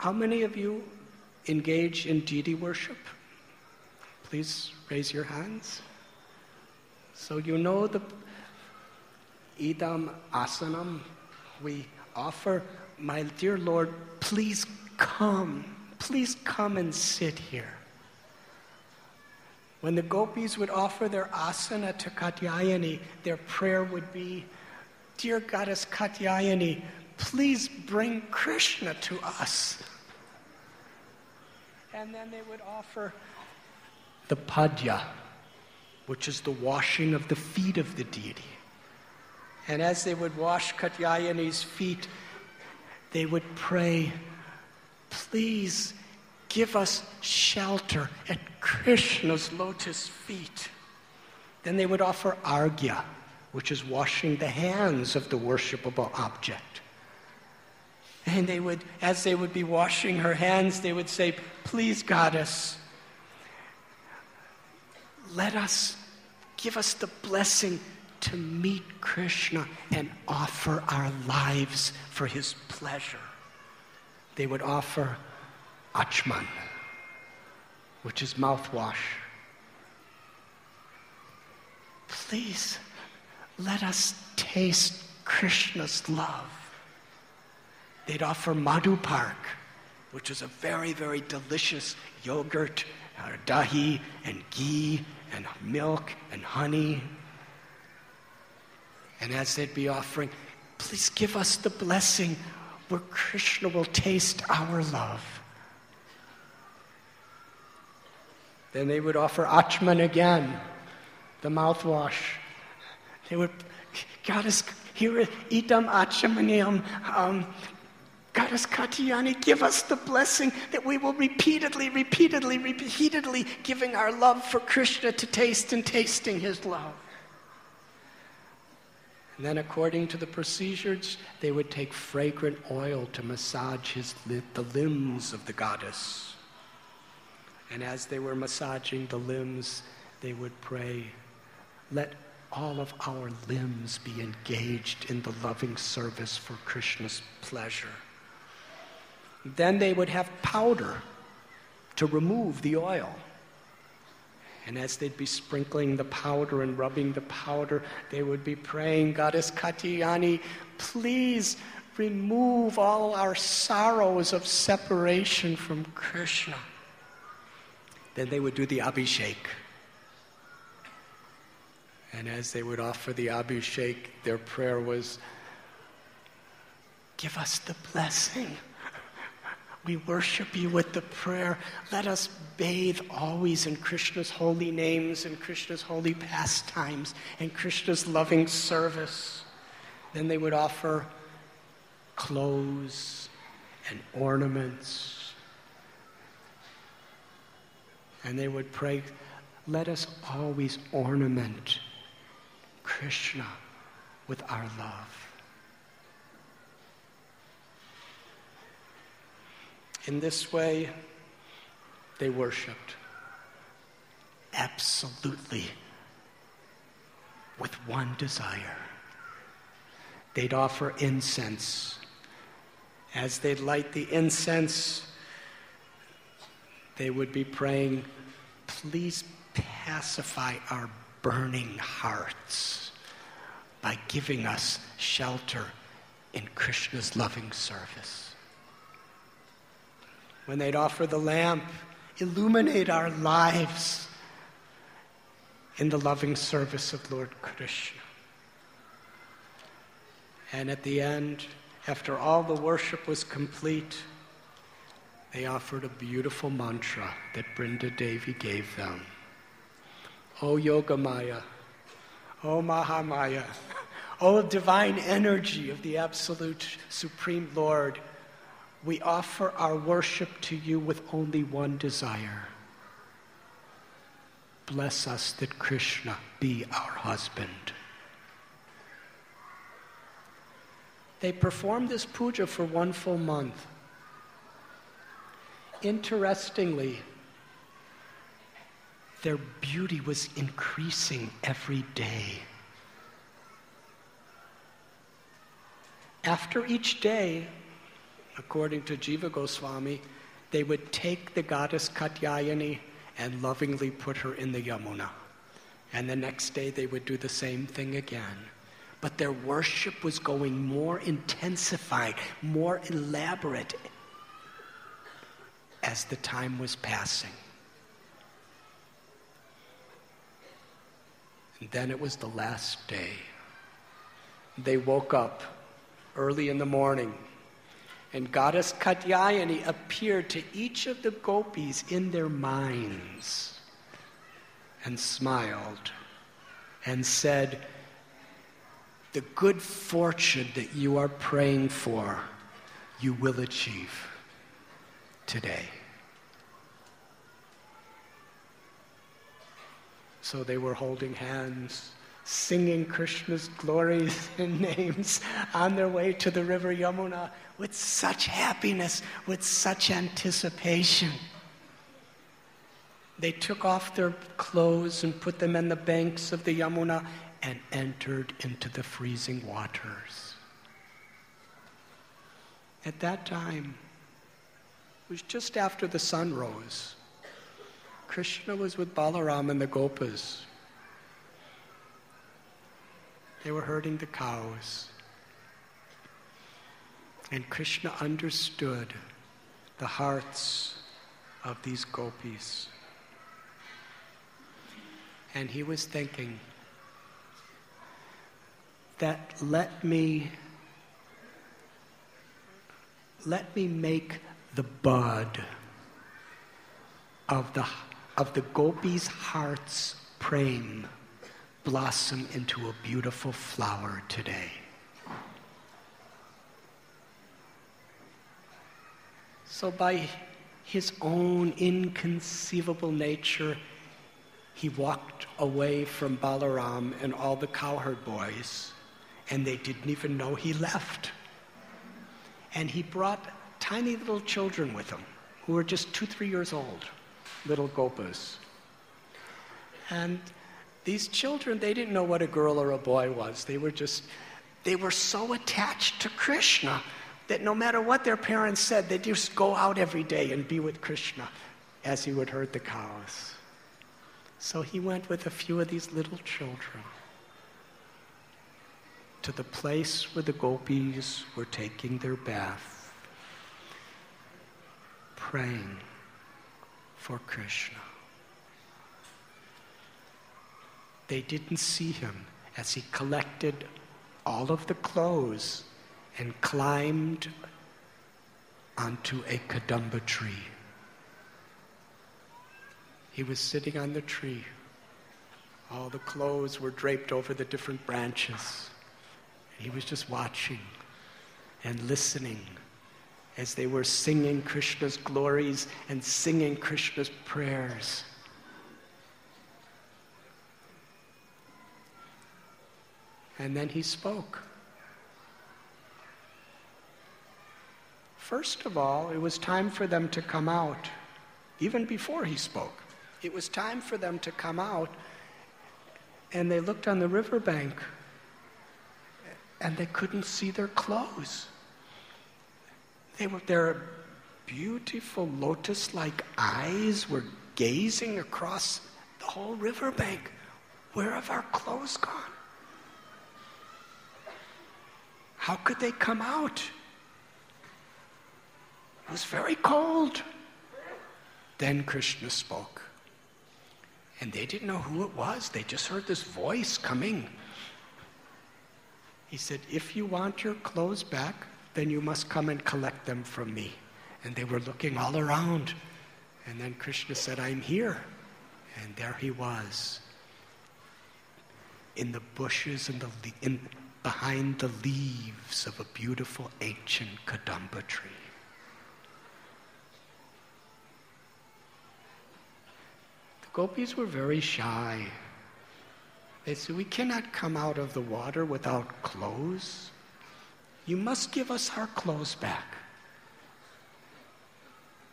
how many of you engage in deity worship? Please raise your hands. So you know the idam asanam we offer. My dear Lord, please come. Please come and sit here. When the gopis would offer their asana to Katyayani, their prayer would be, Dear Goddess Katyayani, please bring Krishna to us. And then they would offer the padya, which is the washing of the feet of the deity. And as they would wash Katyayani's feet, they would pray, Please give us shelter at Krishna's lotus feet. Then they would offer argya, which is washing the hands of the worshipable object. And they would, as they would be washing her hands, they would say, Please, goddess, let us give us the blessing to meet Krishna and offer our lives for his pleasure. They would offer achman, which is mouthwash. Please let us taste Krishna's love. They'd offer madhuparka, which is a very, very delicious yogurt, or dahi, and ghee, and milk, and honey. And as they'd be offering, please give us the blessing where Krishna will taste our love. Then they would offer Achman again, the mouthwash. They would, Goddess, here, idam achmaniam, um, Goddess Katyayani, give us the blessing that we will repeatedly, repeatedly, repeatedly giving our love for Krishna to taste and tasting his love. And then, according to the procedures, they would take fragrant oil to massage his, the limbs of the goddess. And as they were massaging the limbs, they would pray, Let all of our limbs be engaged in the loving service for Krishna's pleasure. Then they would have powder to remove the oil. And as they'd be sprinkling the powder and rubbing the powder, they would be praying, Goddess Katyayani, please remove all our sorrows of separation from Krishna. Then they would do the abhishek. And as they would offer the abhishek, their prayer was, Give us the blessing we worship you with the prayer. Let us bathe always in Krishna's holy names and Krishna's holy pastimes and Krishna's loving service. Then they would offer clothes and ornaments. And they would pray, let us always ornament Krishna with our love. In this way, they worshiped absolutely with one desire. They'd offer incense. As they'd light the incense, they would be praying, Please pacify our burning hearts by giving us shelter in Krishna's loving service when they'd offer the lamp illuminate our lives in the loving service of Lord Krishna. And at the end, after all the worship was complete, they offered a beautiful mantra that Brinda Devi gave them. O Yogamaya, O Mahamaya, O divine energy of the Absolute Supreme Lord, we offer our worship to you with only one desire. Bless us that Krishna be our husband. They performed this puja for one full month. Interestingly, their beauty was increasing every day. After each day, according to Jiva Goswami, they would take the goddess Katyayani and lovingly put her in the Yamuna. And the next day they would do the same thing again. But their worship was going more intensified, more elaborate as the time was passing. And then it was the last day. They woke up early in the morning, and goddess Katyayani appeared to each of the gopis in their minds and smiled and said, The good fortune that you are praying for, you will achieve today. So they were holding hands singing Krishna's glories [laughs] and names on their way to the river Yamuna with such happiness, with such anticipation. They took off their clothes and put them in the banks of the Yamuna and entered into the freezing waters. At that time, it was just after the sun rose. Krishna was with Balaram and the Gopas. They were herding the cows. And Krishna understood the hearts of these gopis. And he was thinking that let me let me make the bud of the of the gopis' hearts praying blossom into a beautiful flower today. So, by his own inconceivable nature, he walked away from Balaram and all the cowherd boys, and they didn't even know he left. And he brought tiny little children with him who were just two, three years old, little gopas. And these children, they didn't know what a girl or a boy was. They were just, they were so attached to Krishna that no matter what their parents said, they'd just go out every day and be with Krishna as he would herd the cows. So he went with a few of these little children to the place where the gopis were taking their bath, praying for Krishna. They didn't see him as he collected all of the clothes and climbed onto a kadamba tree. He was sitting on the tree. All the clothes were draped over the different branches. He was just watching and listening as they were singing Krishna's glories and singing Krishna's prayers. And then he spoke. First of all, it was time for them to come out, even before he spoke. It was time for them to come out, and they looked on the riverbank, and they couldn't see their clothes. They were, their beautiful lotus like eyes were gazing across the whole riverbank. Where have our clothes gone? How could they come out? It was very cold. Then Krishna spoke. And they didn't know who it was. They just heard this voice coming. He said, If you want your clothes back, then you must come and collect them from me. And they were looking all around. And then Krishna said, I'm here. And there he was in the bushes and the in, behind the leaves of a beautiful ancient Kadamba tree. Gopis were very shy. They said, We cannot come out of the water without clothes. You must give us our clothes back.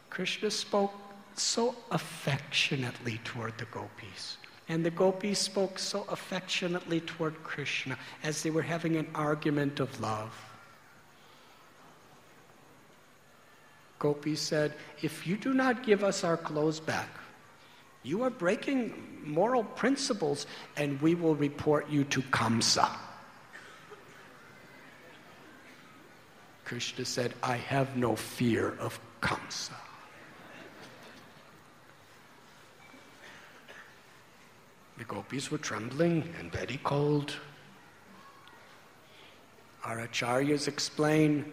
Krishna spoke so affectionately toward the gopis. And the gopis spoke so affectionately toward Krishna as they were having an argument of love. Gopi said, If you do not give us our clothes back, you are breaking moral principles, and we will report you to Kamsa. Krishna said, I have no fear of Kamsa. The gopis were trembling and very cold. Our acharyas explain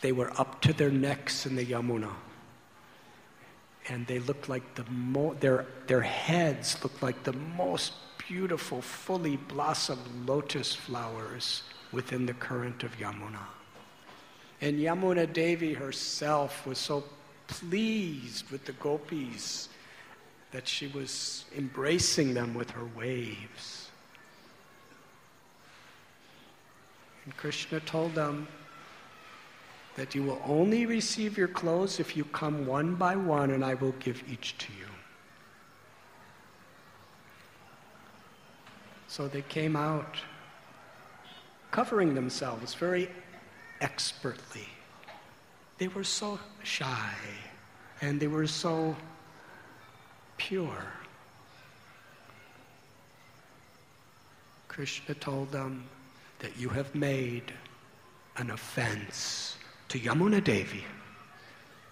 they were up to their necks in the Yamuna. And they looked like the mo- their, their heads looked like the most beautiful, fully blossomed lotus flowers within the current of Yamuna. And Yamuna Devi herself was so pleased with the gopis that she was embracing them with her waves. And Krishna told them that you will only receive your clothes if you come one by one, and I will give each to you. So they came out covering themselves very expertly. They were so shy and they were so pure. Krishna told them that you have made an offense to Yamuna Devi,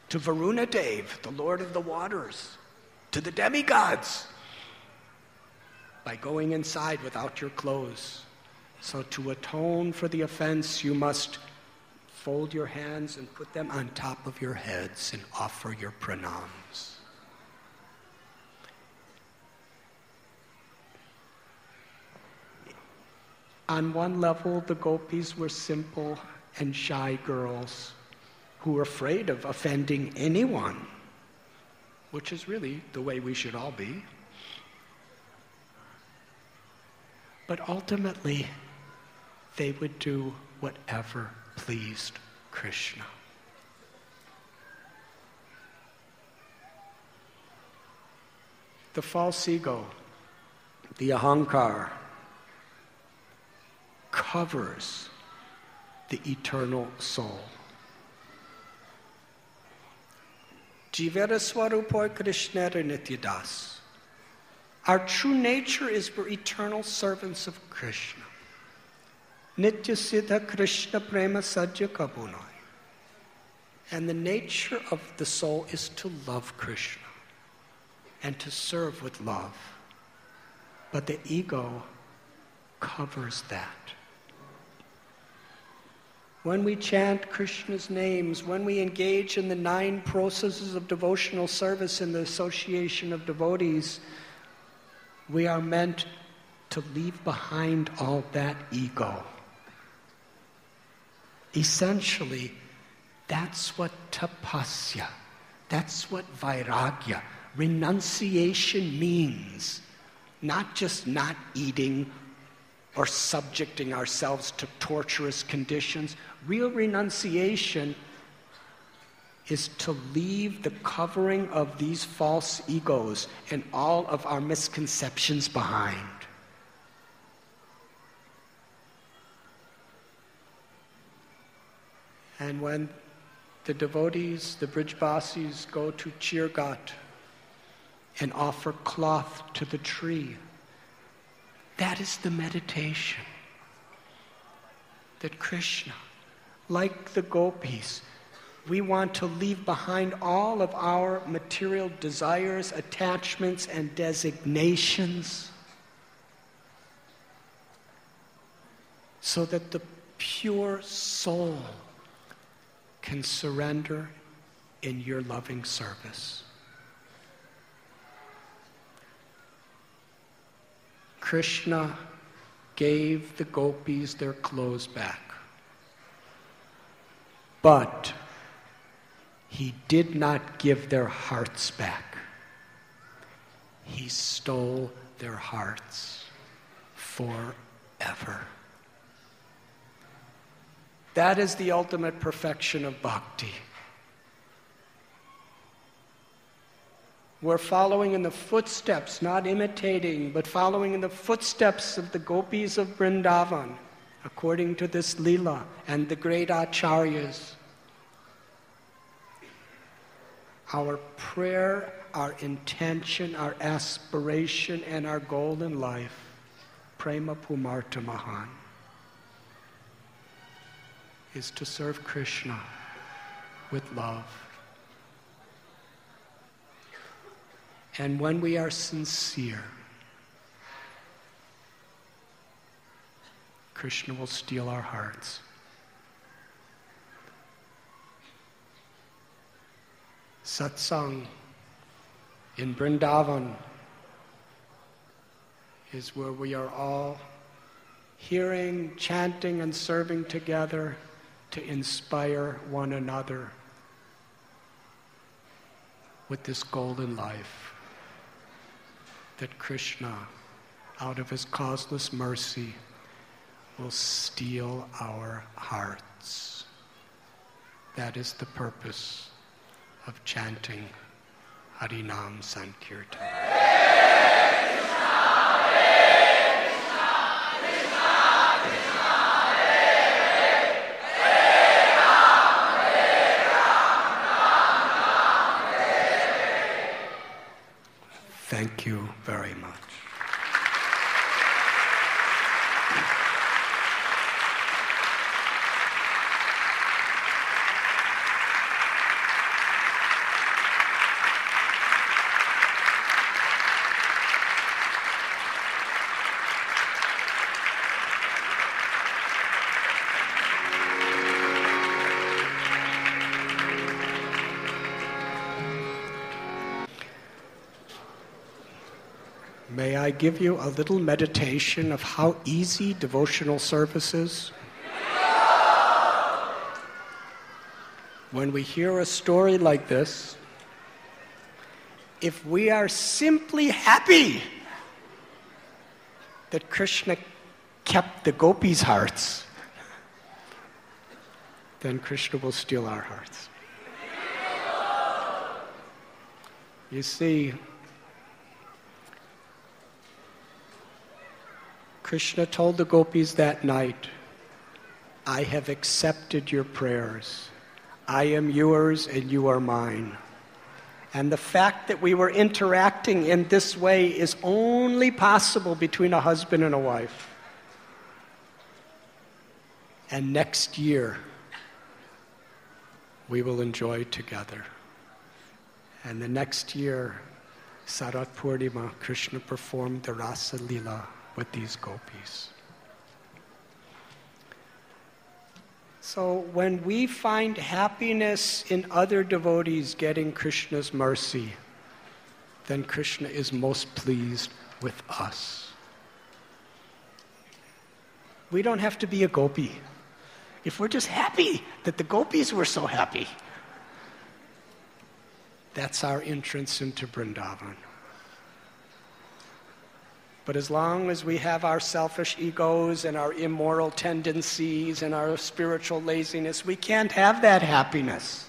to Varuna Dev, the Lord of the waters, to the demigods, by going inside without your clothes. So, to atone for the offense, you must fold your hands and put them on top of your heads and offer your pranams. On one level, the gopis were simple and shy girls who are afraid of offending anyone, which is really the way we should all be. But ultimately, they would do whatever pleased Krishna. The false ego, the ahankar, covers the eternal soul. Jivera Swarupoy Nityadas. Our true nature is we're eternal servants of Krishna. Nitya Siddha Krishna Prema Sajya Kabunai. And the nature of the soul is to love Krishna and to serve with love. But the ego covers that when we chant Krishna's names, when we engage in the nine processes of devotional service in the association of devotees, we are meant to leave behind all that ego. Essentially, that's what tapasya, that's what vairagya, renunciation means. Not just not eating or subjecting ourselves to torturous conditions. Real renunciation is to leave the covering of these false egos and all of our misconceptions behind. And when the devotees, the Brijbasis, go to Chir Ghat and offer cloth to the tree, that is the meditation that Krishna, like the gopis, We want to leave behind all of our material desires, attachments, and designations so that the pure soul can surrender in your loving service. Krishna gave the gopis their clothes back. But he did not give their hearts back. He stole their hearts forever. That is the ultimate perfection of bhakti. We're following in the footsteps, not imitating, but following in the footsteps of the gopis of Vrindavan, according to this lila and the great acharyas. Our prayer, our intention, our aspiration, and our goal in life, prema pumartho mahan, is to serve Krishna with love. And when we are sincere, Krishna will steal our hearts. Satsang in Vrindavan is where we are all hearing, chanting, and serving together to inspire one another with this golden life that Krishna, out of his causeless mercy, will steal our hearts. That is the purpose of chanting Harinam Sankirtan. Thank you very much. Give you a little meditation of how easy devotional service is? When we hear a story like this, if we are simply happy that Krishna kept the gopis' hearts, then Krishna will steal our hearts. You see, Krishna told the gopis that night, I have accepted your prayers. I am yours and you are mine. And the fact that we were interacting in this way is only possible between a husband and a wife. And next year, we will enjoy together. And the next year, Sarat Purnima, Krishna performed the Rasa Lila with these gopis. So when we find happiness in other devotees getting Krishna's mercy, then Krishna is most pleased with us. We don't have to be a gopi. If we're just happy that the gopis were so happy, that's our entrance into Vrindavan. But as long as we have our selfish egos and our immoral tendencies and our spiritual laziness, we can't have that happiness.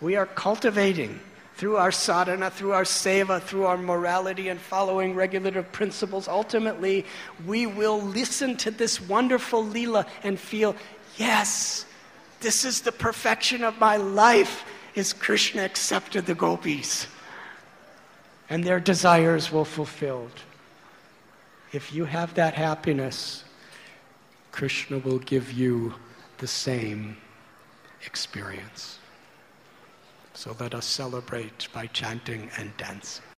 We are cultivating through our sadhana, through our seva, through our morality and following regulative principles. Ultimately, we will listen to this wonderful lila and feel, yes, this is the perfection of my life, is Krishna accepted the gopis. And their desires were fulfilled. If you have that happiness, Krishna will give you the same experience. So let us celebrate by chanting and dancing.